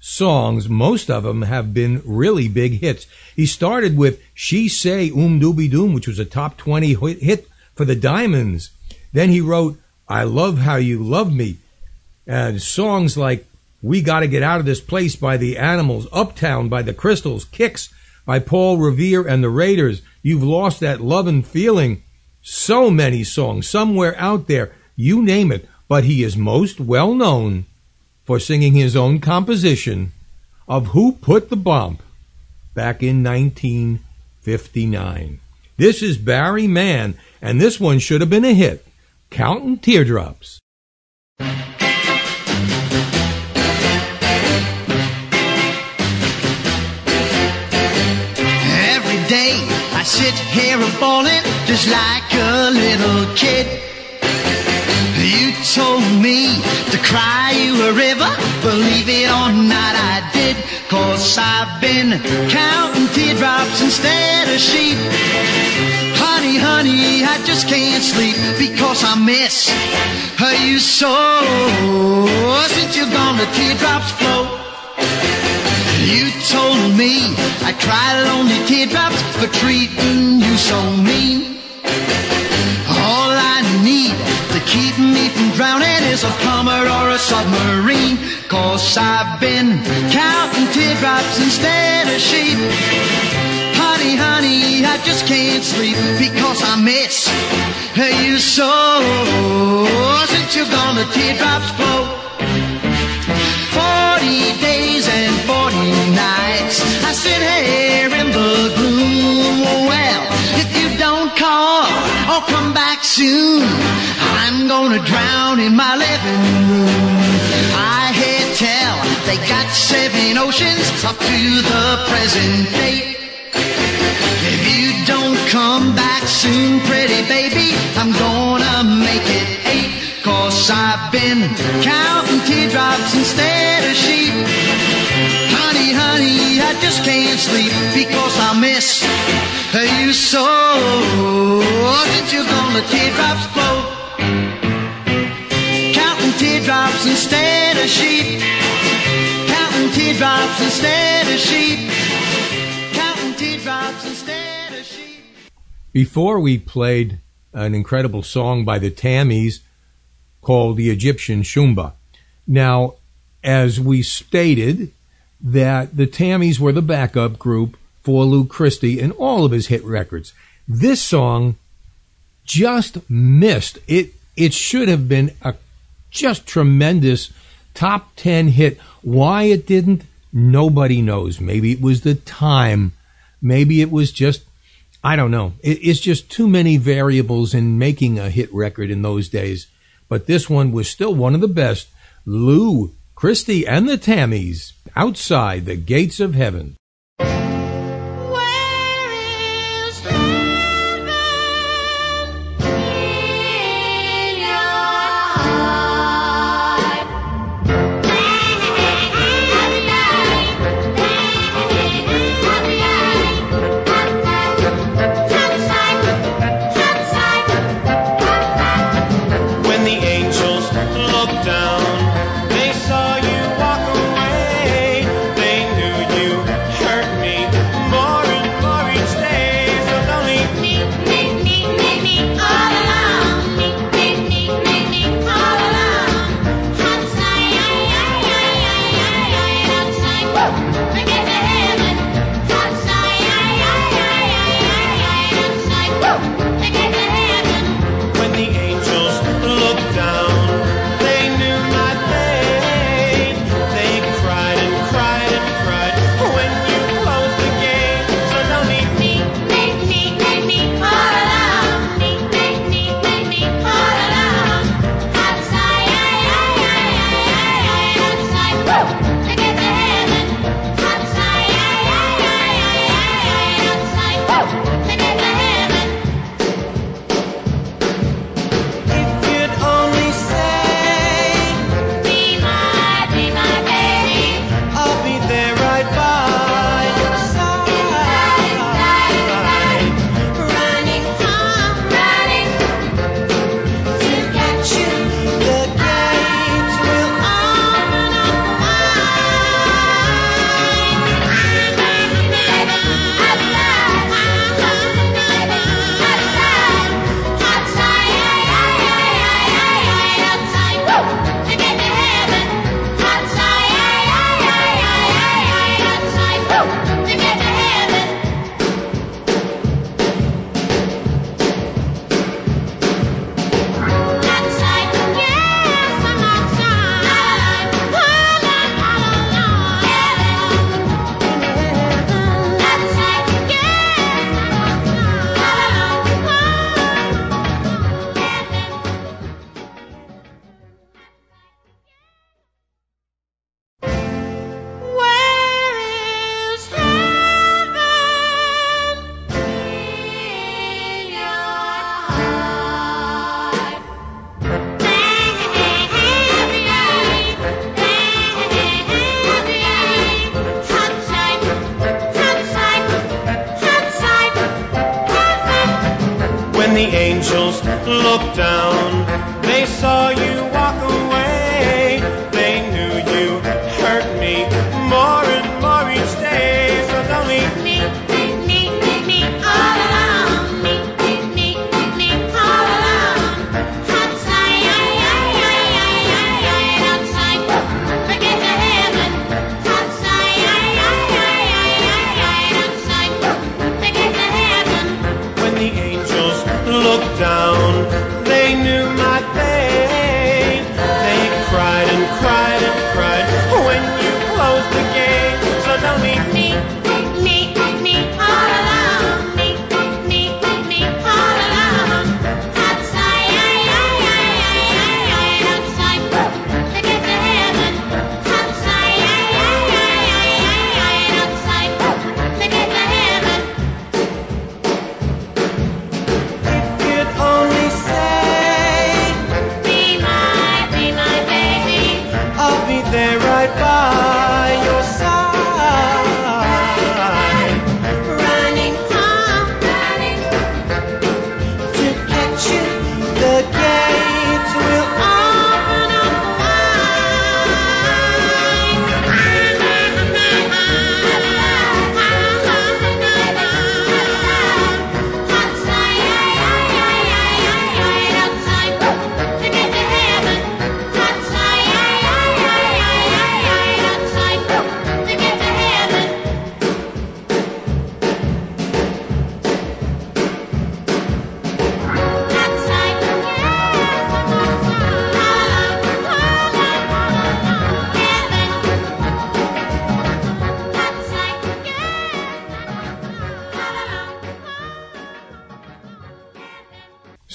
songs. Most of them have been really big hits. He started with She Say Um Doobie Doom, which was a top 20 hit for the Diamonds. Then he wrote I Love How You Love Me and songs like We Gotta Get Out of This Place by the Animals, Uptown by the Crystals, Kicks by Paul Revere and the Raiders, You've Lost That Lovin' Feeling so many songs somewhere out there, you name it, but he is most well known for singing his own composition of Who Put the Bomp back in 1959. This is Barry Mann, and this one should have been a hit. Counting Teardrops. Every day I sit here a ballin' just like a little kid. You told me to cry you a river, believe it or not I did. Cause I've been counting teardrops instead of sheep. Honey, honey, I just can't sleep because I miss you so. Since you're gone, the teardrops flow. You told me I cried lonely teardrops for treating you so mean. All I need to keep me from drowning is a plumber or a submarine. Cause I've been counting teardrops instead of sheep. Honey, honey, I just can't sleep because I miss you so. Since you're gone, the teardrops flow. Or come back soon, I'm gonna drown in my living room. I hear tell they got seven oceans up to the present date. If you don't come back soon, pretty baby, I'm gonna make it eight. Cause I've been counting teardrops instead of sheep. I just can't sleep because I miss you so. Since you're gone, the teardrops flow. Counting teardrops instead of sheep. Counting teardrops instead of sheep. Counting teardrops instead of sheep. Before we played an incredible song by the Tammys called The Egyptian Shumba. Now, as we stated, that the Tammys were the backup group for Lou Christie in all of his hit records. This song just missed. It it should have been a just tremendous top 10 hit. Why it didn't, nobody knows. Maybe it was the time. Maybe it was just I don't know. It, it's just too many variables in making a hit record in those days. But this one was still one of the best. Lou, Christie, and the Tammys outside the gates of heaven.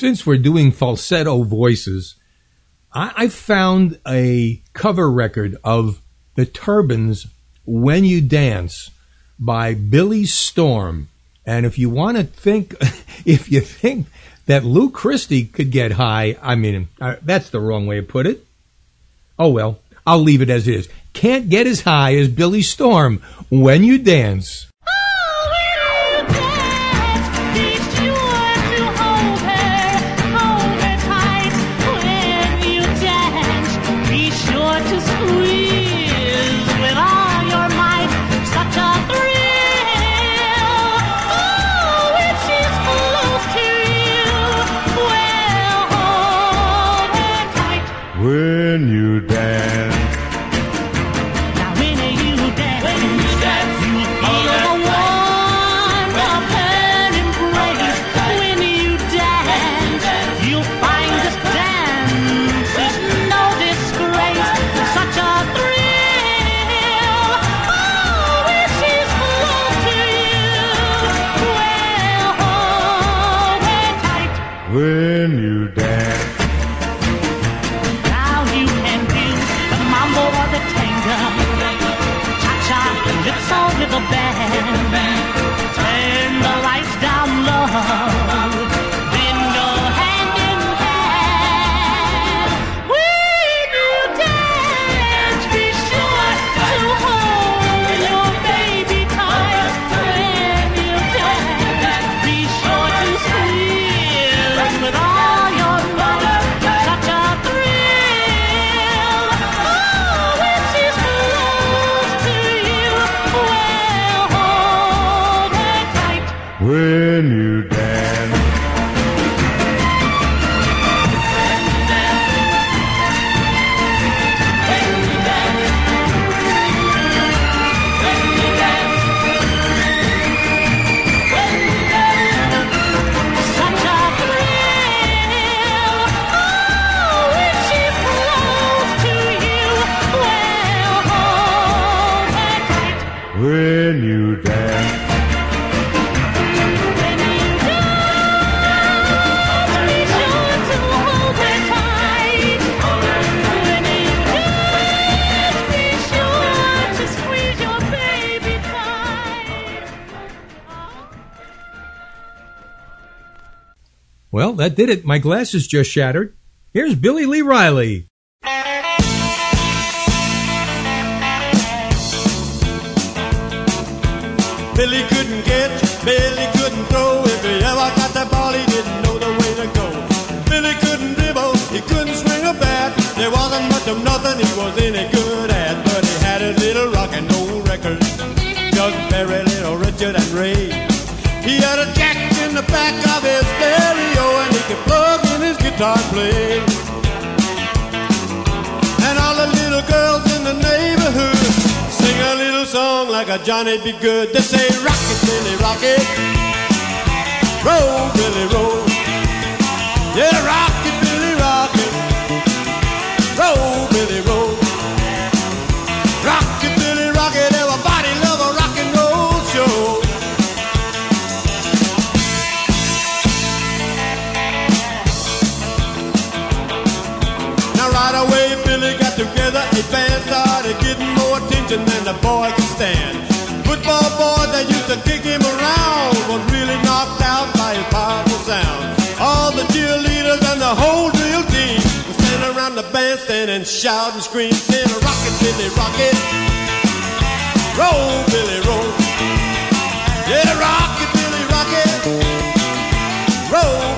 since we're doing falsetto voices, I, I found a cover record of the Turbans When You Dance by Billy Storm. And if you want to think, if you think that Lou Christie could get high, I mean, that's the wrong way to put it. Oh well, I'll leave it as it is. Can't get as high as Billy Storm when you dance. That did it. My glasses just shattered. Here's Billy Lee Riley. Billy couldn't get, Billy couldn't throw. If he ever got that ball, he didn't know the way to go. Billy couldn't dribble, he couldn't swing a bat. There wasn't much of nothing he was any good at, but he had a little rock and roll record. Just very little Richard and Ray. He had a jack in the back of his belly. Get plugged plug in his guitar play. And all the little girls in the neighborhood sing a little song like a Johnny B. Goode. They say, Rock it, Billy, rock it. Roll, Billy, roll. Yeah, rock than a boy could stand. Football boys that used to kick him around was really knocked out by his powerful sound. All the cheerleaders and the whole drill team were standing around the bandstand and shout and scream, saying, Rocket, Billy, Rocket. Roll, Billy, roll. Yeah, Rocket, Billy, Rocket. Roll.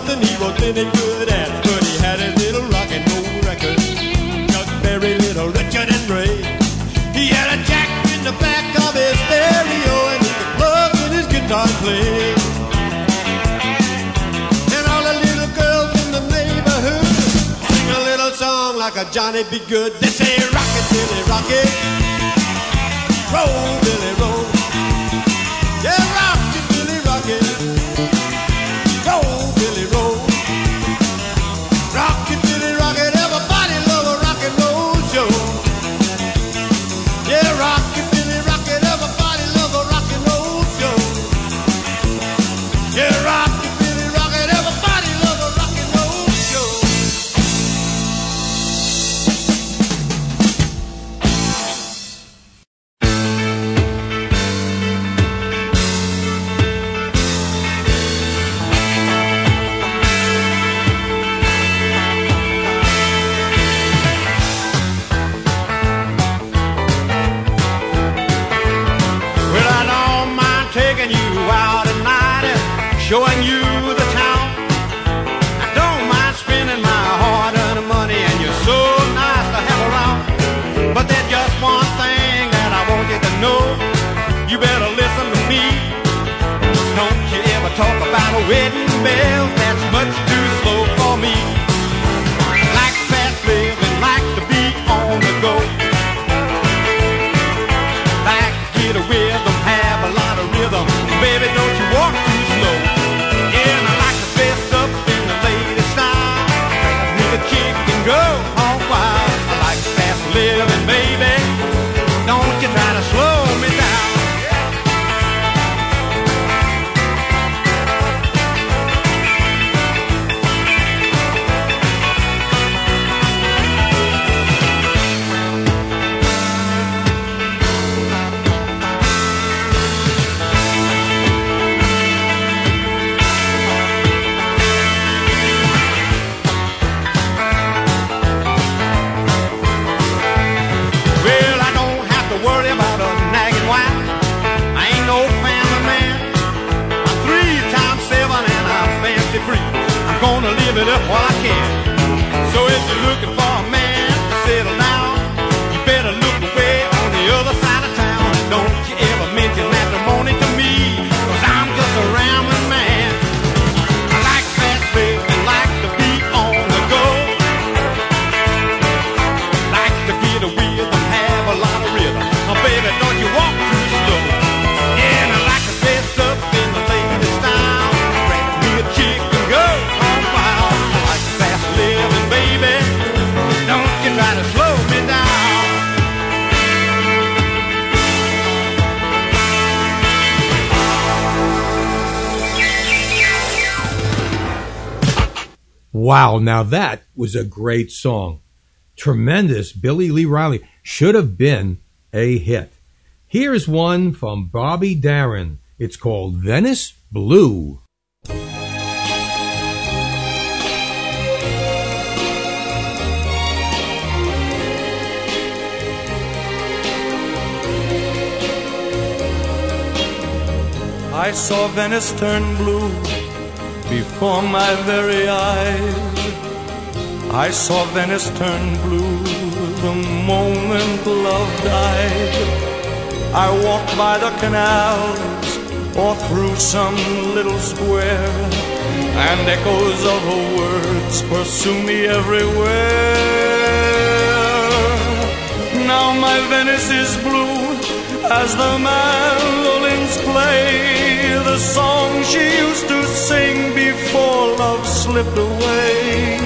nothing, he was plenty good at it. But he had his little rock and roll record. Chuck Berry, Little Richard, and Ray. He had a jack in the back of his stereo, and he could plug in his guitar play. And all the little girls in the neighborhood sing a little song like a Johnny B. Goode. They say, Rocket, Billy, Rocket. Roll, Billy, roll. Wow, now that was a great song. Tremendous. Billy Lee Riley should have been a hit. Here's one from Bobby Darin. It's called Venice Blue. I saw Venice turn blue before my very eyes. I saw Venice turn blue the moment love died. I walked by the canals or through some little square, and echoes of her words pursue me everywhere. Now my Venice is blue as the mandolins play the song she used to sing before love slipped away.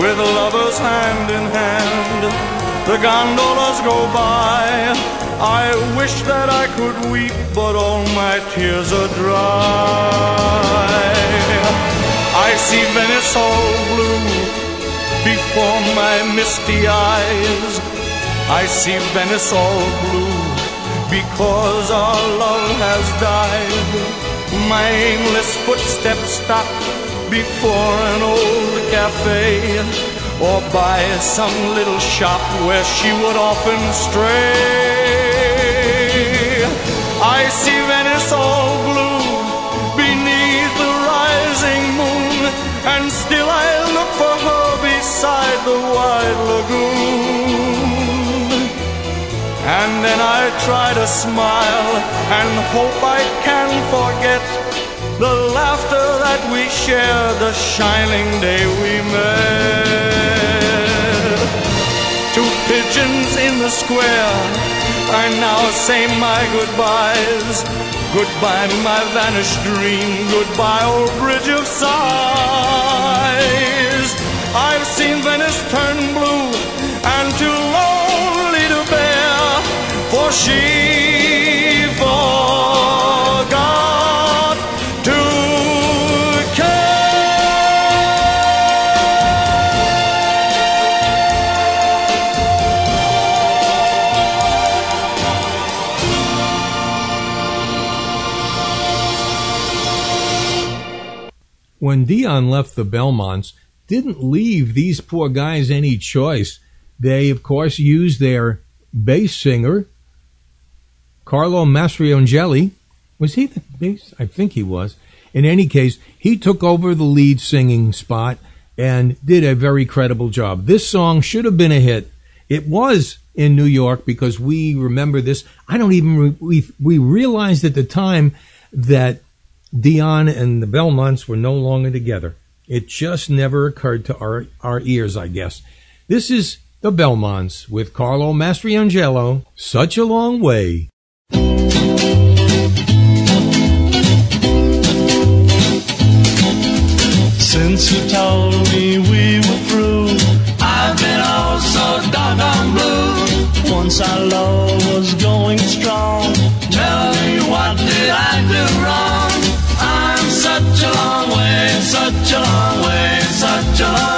With lovers hand in hand, the gondolas go by. I wish that I could weep, but all my tears are dry. I see Venice all blue before my misty eyes. I see Venice all blue because our love has died. My aimless footsteps stop before an old cafe or by some little shop where she would often stray. I see Venice all blue beneath the rising moon, and still I look for her beside the wide lagoon. Then I try to smile and hope I can forget the laughter that we shared the shining day we met. Two pigeons in the square, I now say my goodbyes. Goodbye, my vanished dream. Goodbye, old bridge of sighs. I've seen Venice turn blue When Dion left the Belmonts, didn't leave these poor guys any choice. They, of course, used their bass singer, Carlo Mastrangelo. Was he the bass? I think he was. In any case, he took over the lead singing spot and did a very credible job. This song should have been a hit. It was in New York because we remember this. I don't even, re- we, we realized at the time that Dion and the Belmonts were no longer together. It just never occurred to our, our ears, I guess. This is the Belmonts with Carlo Mastrangelo. Such a long way. Since you told me we were through, I've been oh so doggone blue. Once our love was going strong, tell me what did I do wrong? I'm such a long way, such a long way, such a long way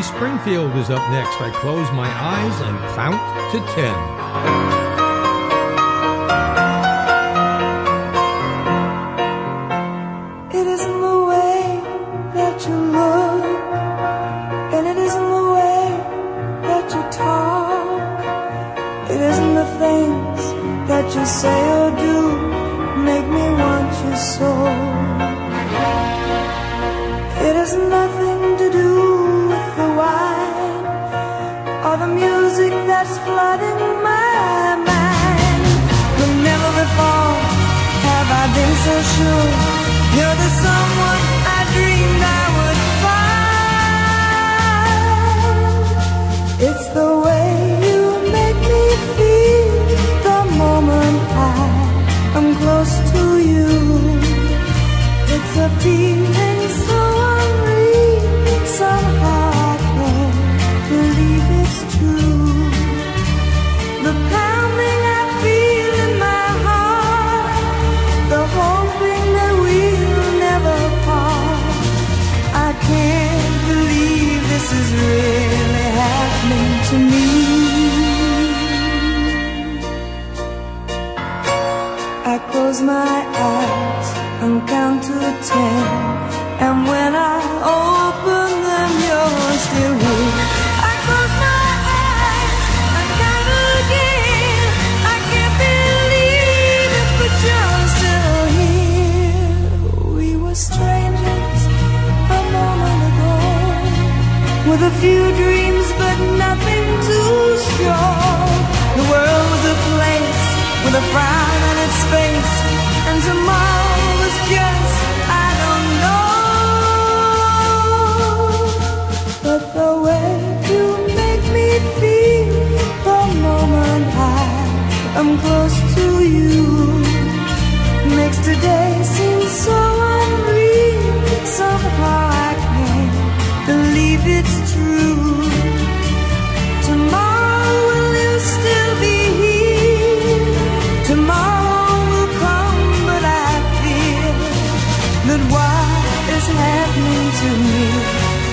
Springfield is up next. I close my eyes and count to ten.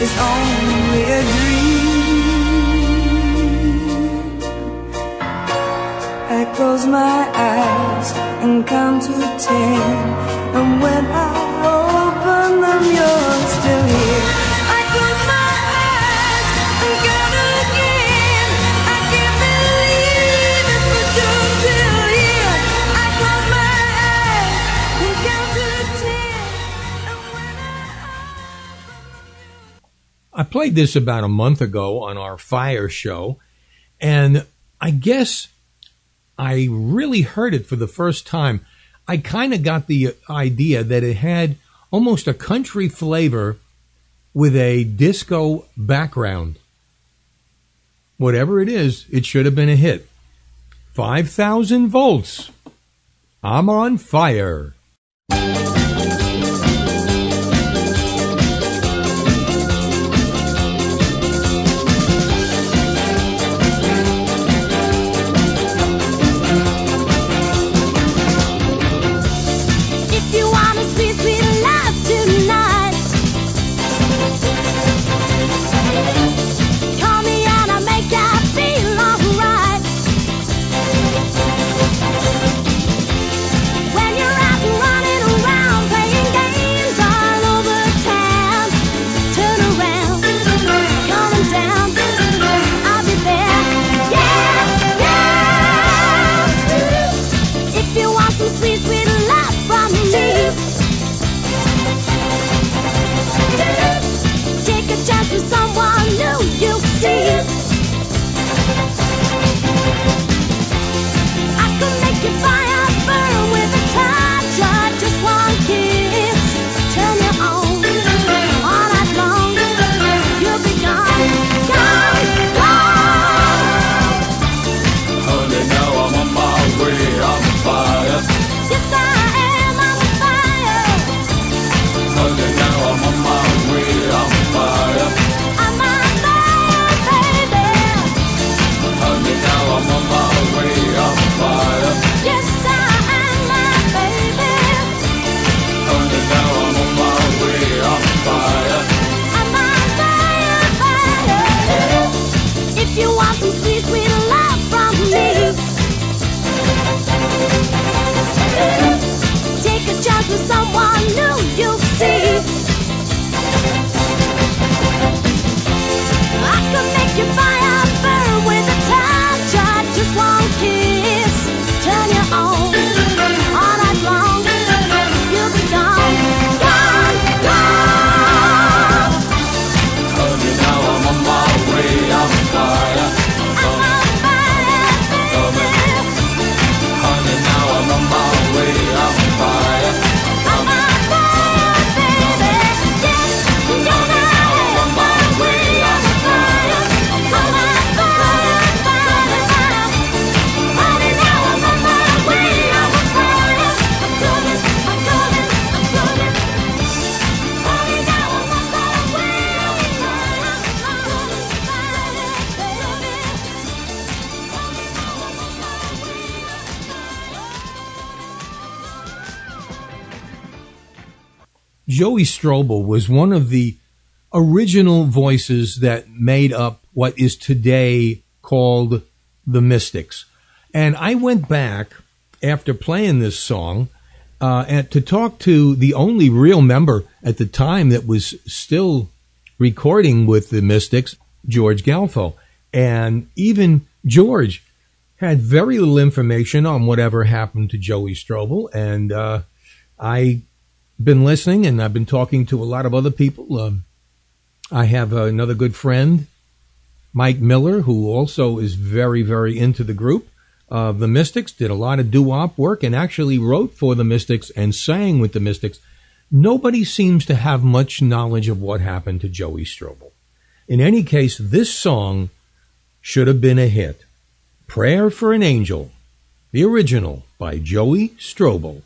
is only a dream. I close my eyes and count to ten, and when I open them, you're still here. played this about a month ago on our fire show, and I guess I really heard it for the first time. I kind of got the idea that it had almost a country flavor with a disco background. Whatever it is, it should have been a hit. 5,000 volts. I'm on fire. could chat with someone new. Joey Strobel was one of the original voices that made up what is today called the Mystics. And I went back after playing this song uh, and to talk to the only real member at the time that was still recording with the Mystics, George Galfo. And even George had very little information on whatever happened to Joey Strobel. And uh, I been listening and I've been talking to a lot of other people. Um, I have another good friend, Mike Miller, who also is very, very into the group. Uh, the Mystics did a lot of doo-wop work and actually wrote for the Mystics and sang with the Mystics. Nobody seems to have much knowledge of what happened to Joey Strobel. In any case, this song should have been a hit. Prayer for an Angel, the original by Joey Strobel.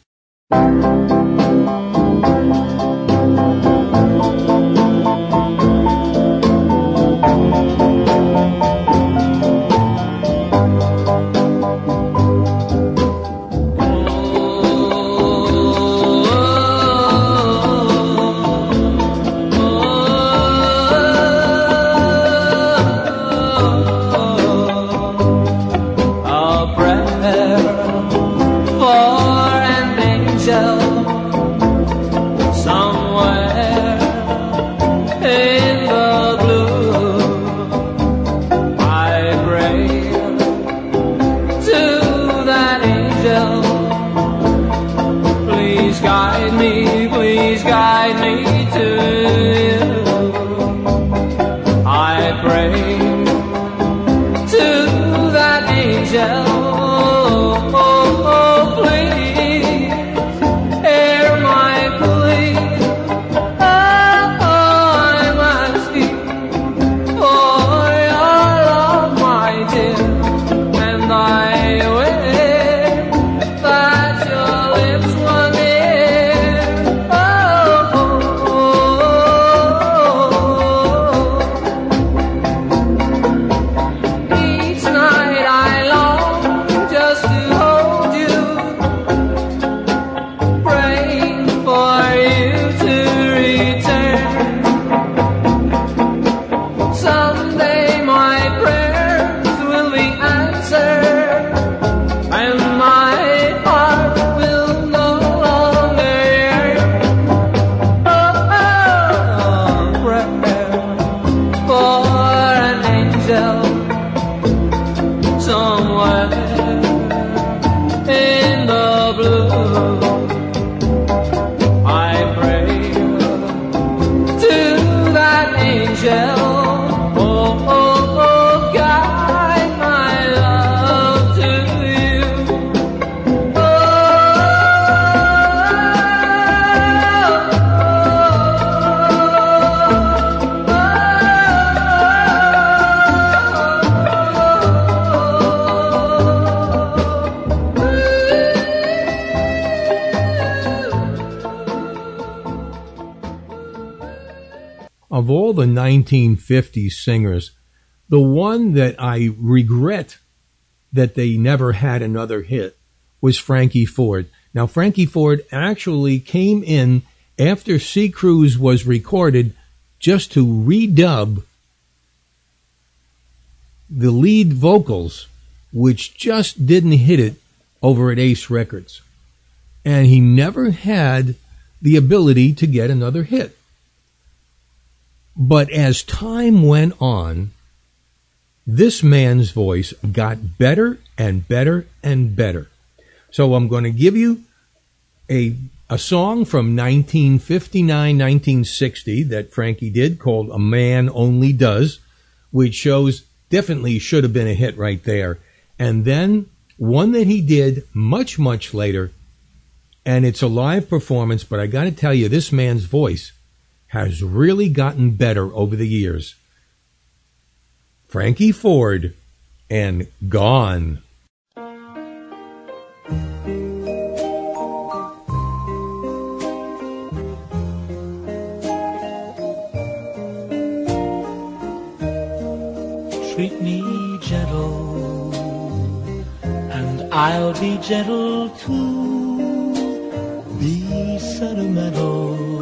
1950s singers, the one that I regret that they never had another hit was Frankie Ford. Now, Frankie Ford actually came in after Sea Cruise was recorded just to redub the lead vocals, which just didn't hit it over at Ace Records. And he never had the ability to get another hit. But as time went on, this man's voice got better and better and better. So I'm going to give you a a song from 1959, 1960 that Frankie did called A Man Only Does, which shows definitely should have been a hit right there. And then one that he did much, much later, and it's a live performance, but I got to tell you, this man's voice has really gotten better over the years. Frankie Ford and Gone. Treat me gentle, and I'll be gentle too. Be sentimental,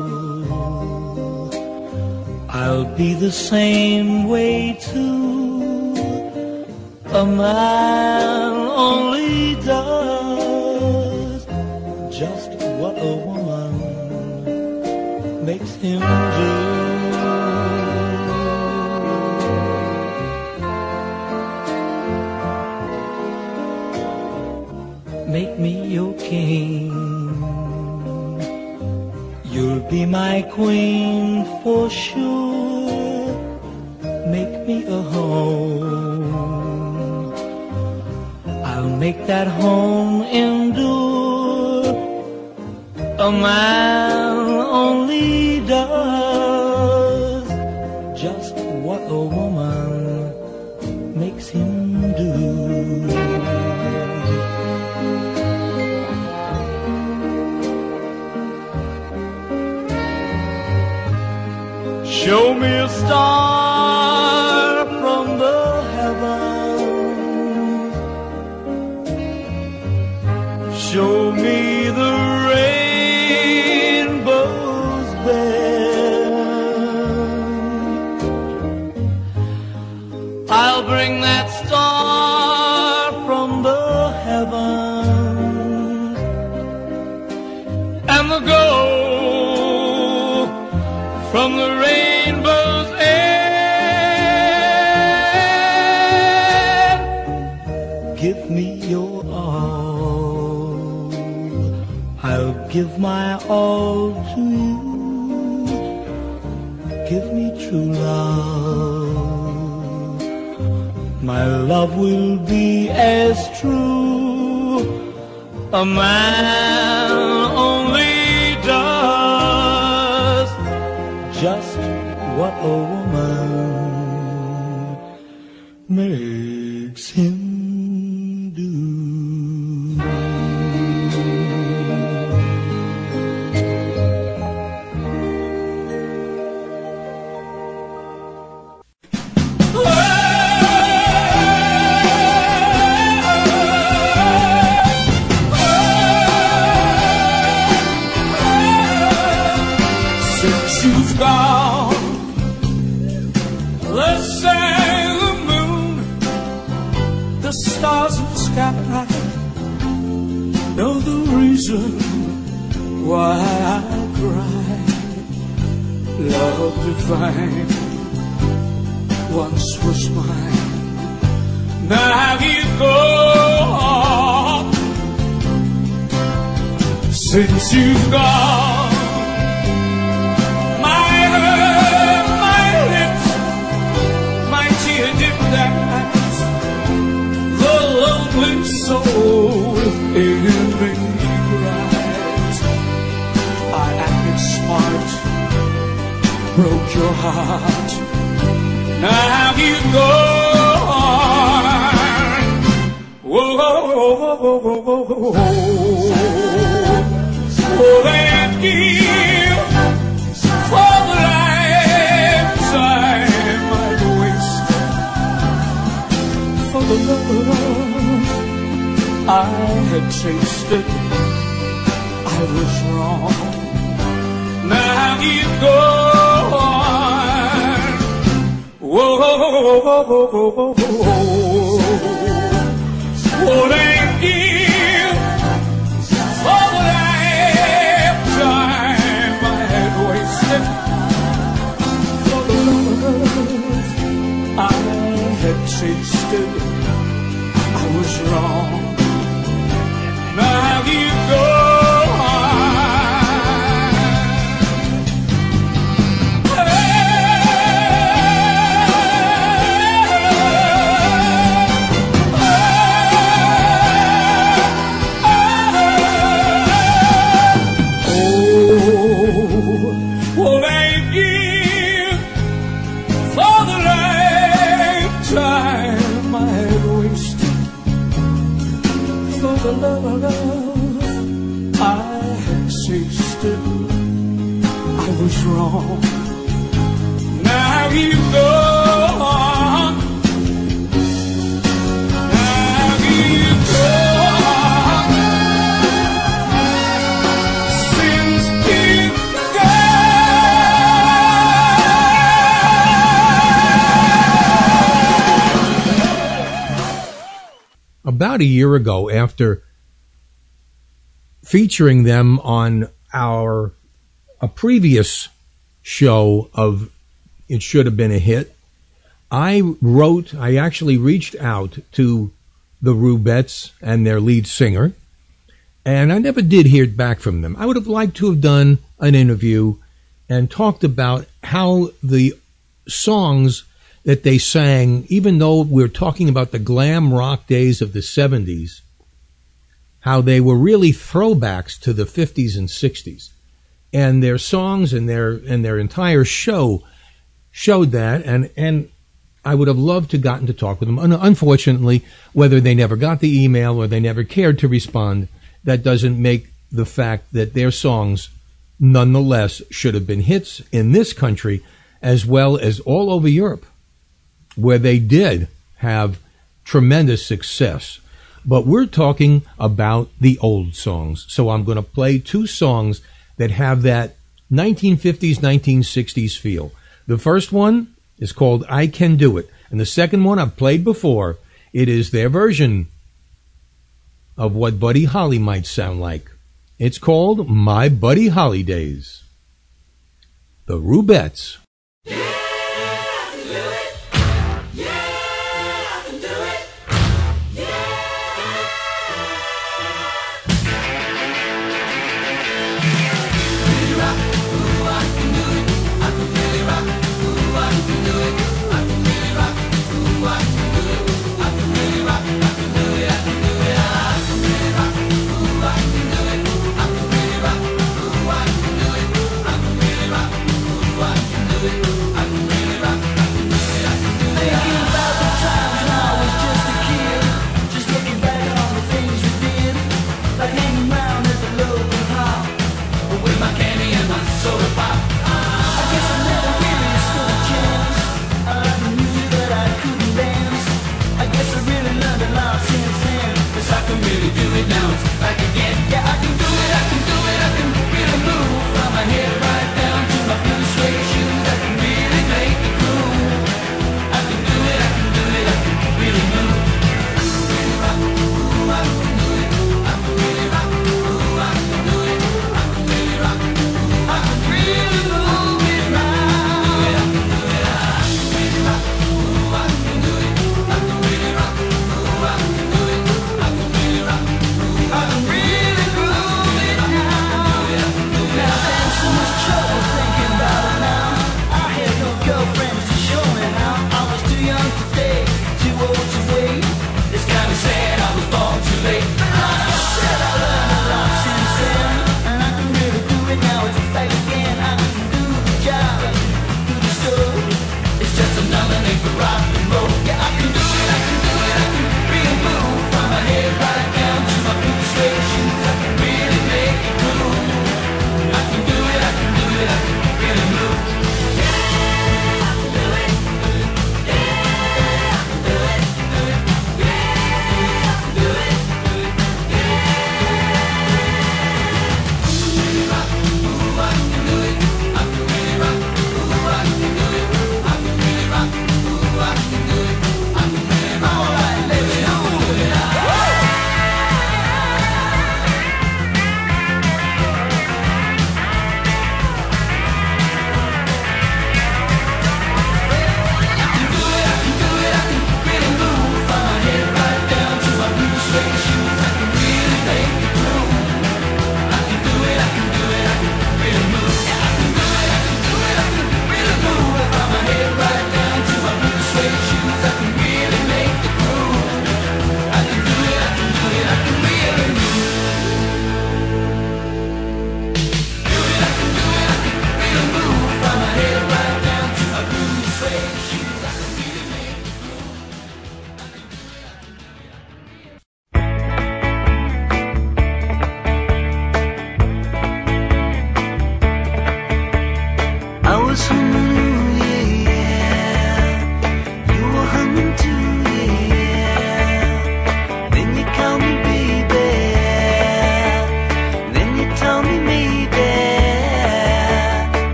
I'll be the same way too. A man only does just what a woman makes him do. Make me your king. Be my queen for sure. Make me a home. I'll make that home endure. A man only does. Show me a star from the heavens. Show give my all to you. Give me true love. My love will be as true. A man only does just what a woman. Ago after featuring them on our a previous show of it should have been a hit. I wrote, I actually reached out to the Rubettes and their lead singer, and I never did hear back from them. I would have liked to have done an interview and talked about how the songs that they sang, even though we're talking about the glam rock days of the 70s, how they were really throwbacks to the 50s and 60s. And their songs and their and their entire show showed that and and I would have loved to gotten to talk with them. Un- Unfortunately, whether they never got the email or they never cared to respond, that doesn't make the fact that their songs nonetheless should have been hits in this country as well as all over Europe where they did have tremendous success. But we're talking about the old songs. So I'm going to play two songs that have that 1950s, 1960s feel. The first one is called I Can Do It. And the second one I've played before. It is their version of what Buddy Holly might sound like. It's called My Buddy Holly Days. The Rubettes.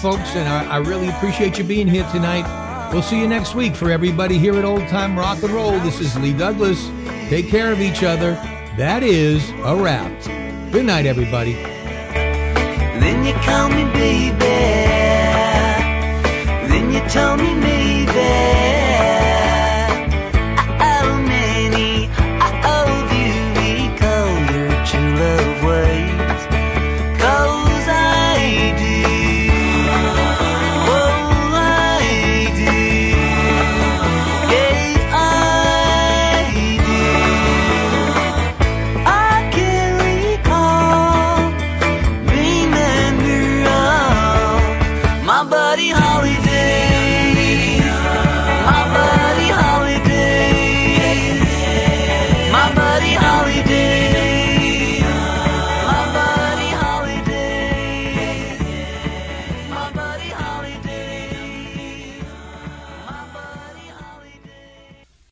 folks, and I, I really appreciate you being here tonight. We'll see you next week. For everybody here at Old Time Rock and Roll, this is Lee Douglas. Take care of each other. That is a wrap. Good night, everybody. Then you call me baby. Then you tell me maybe.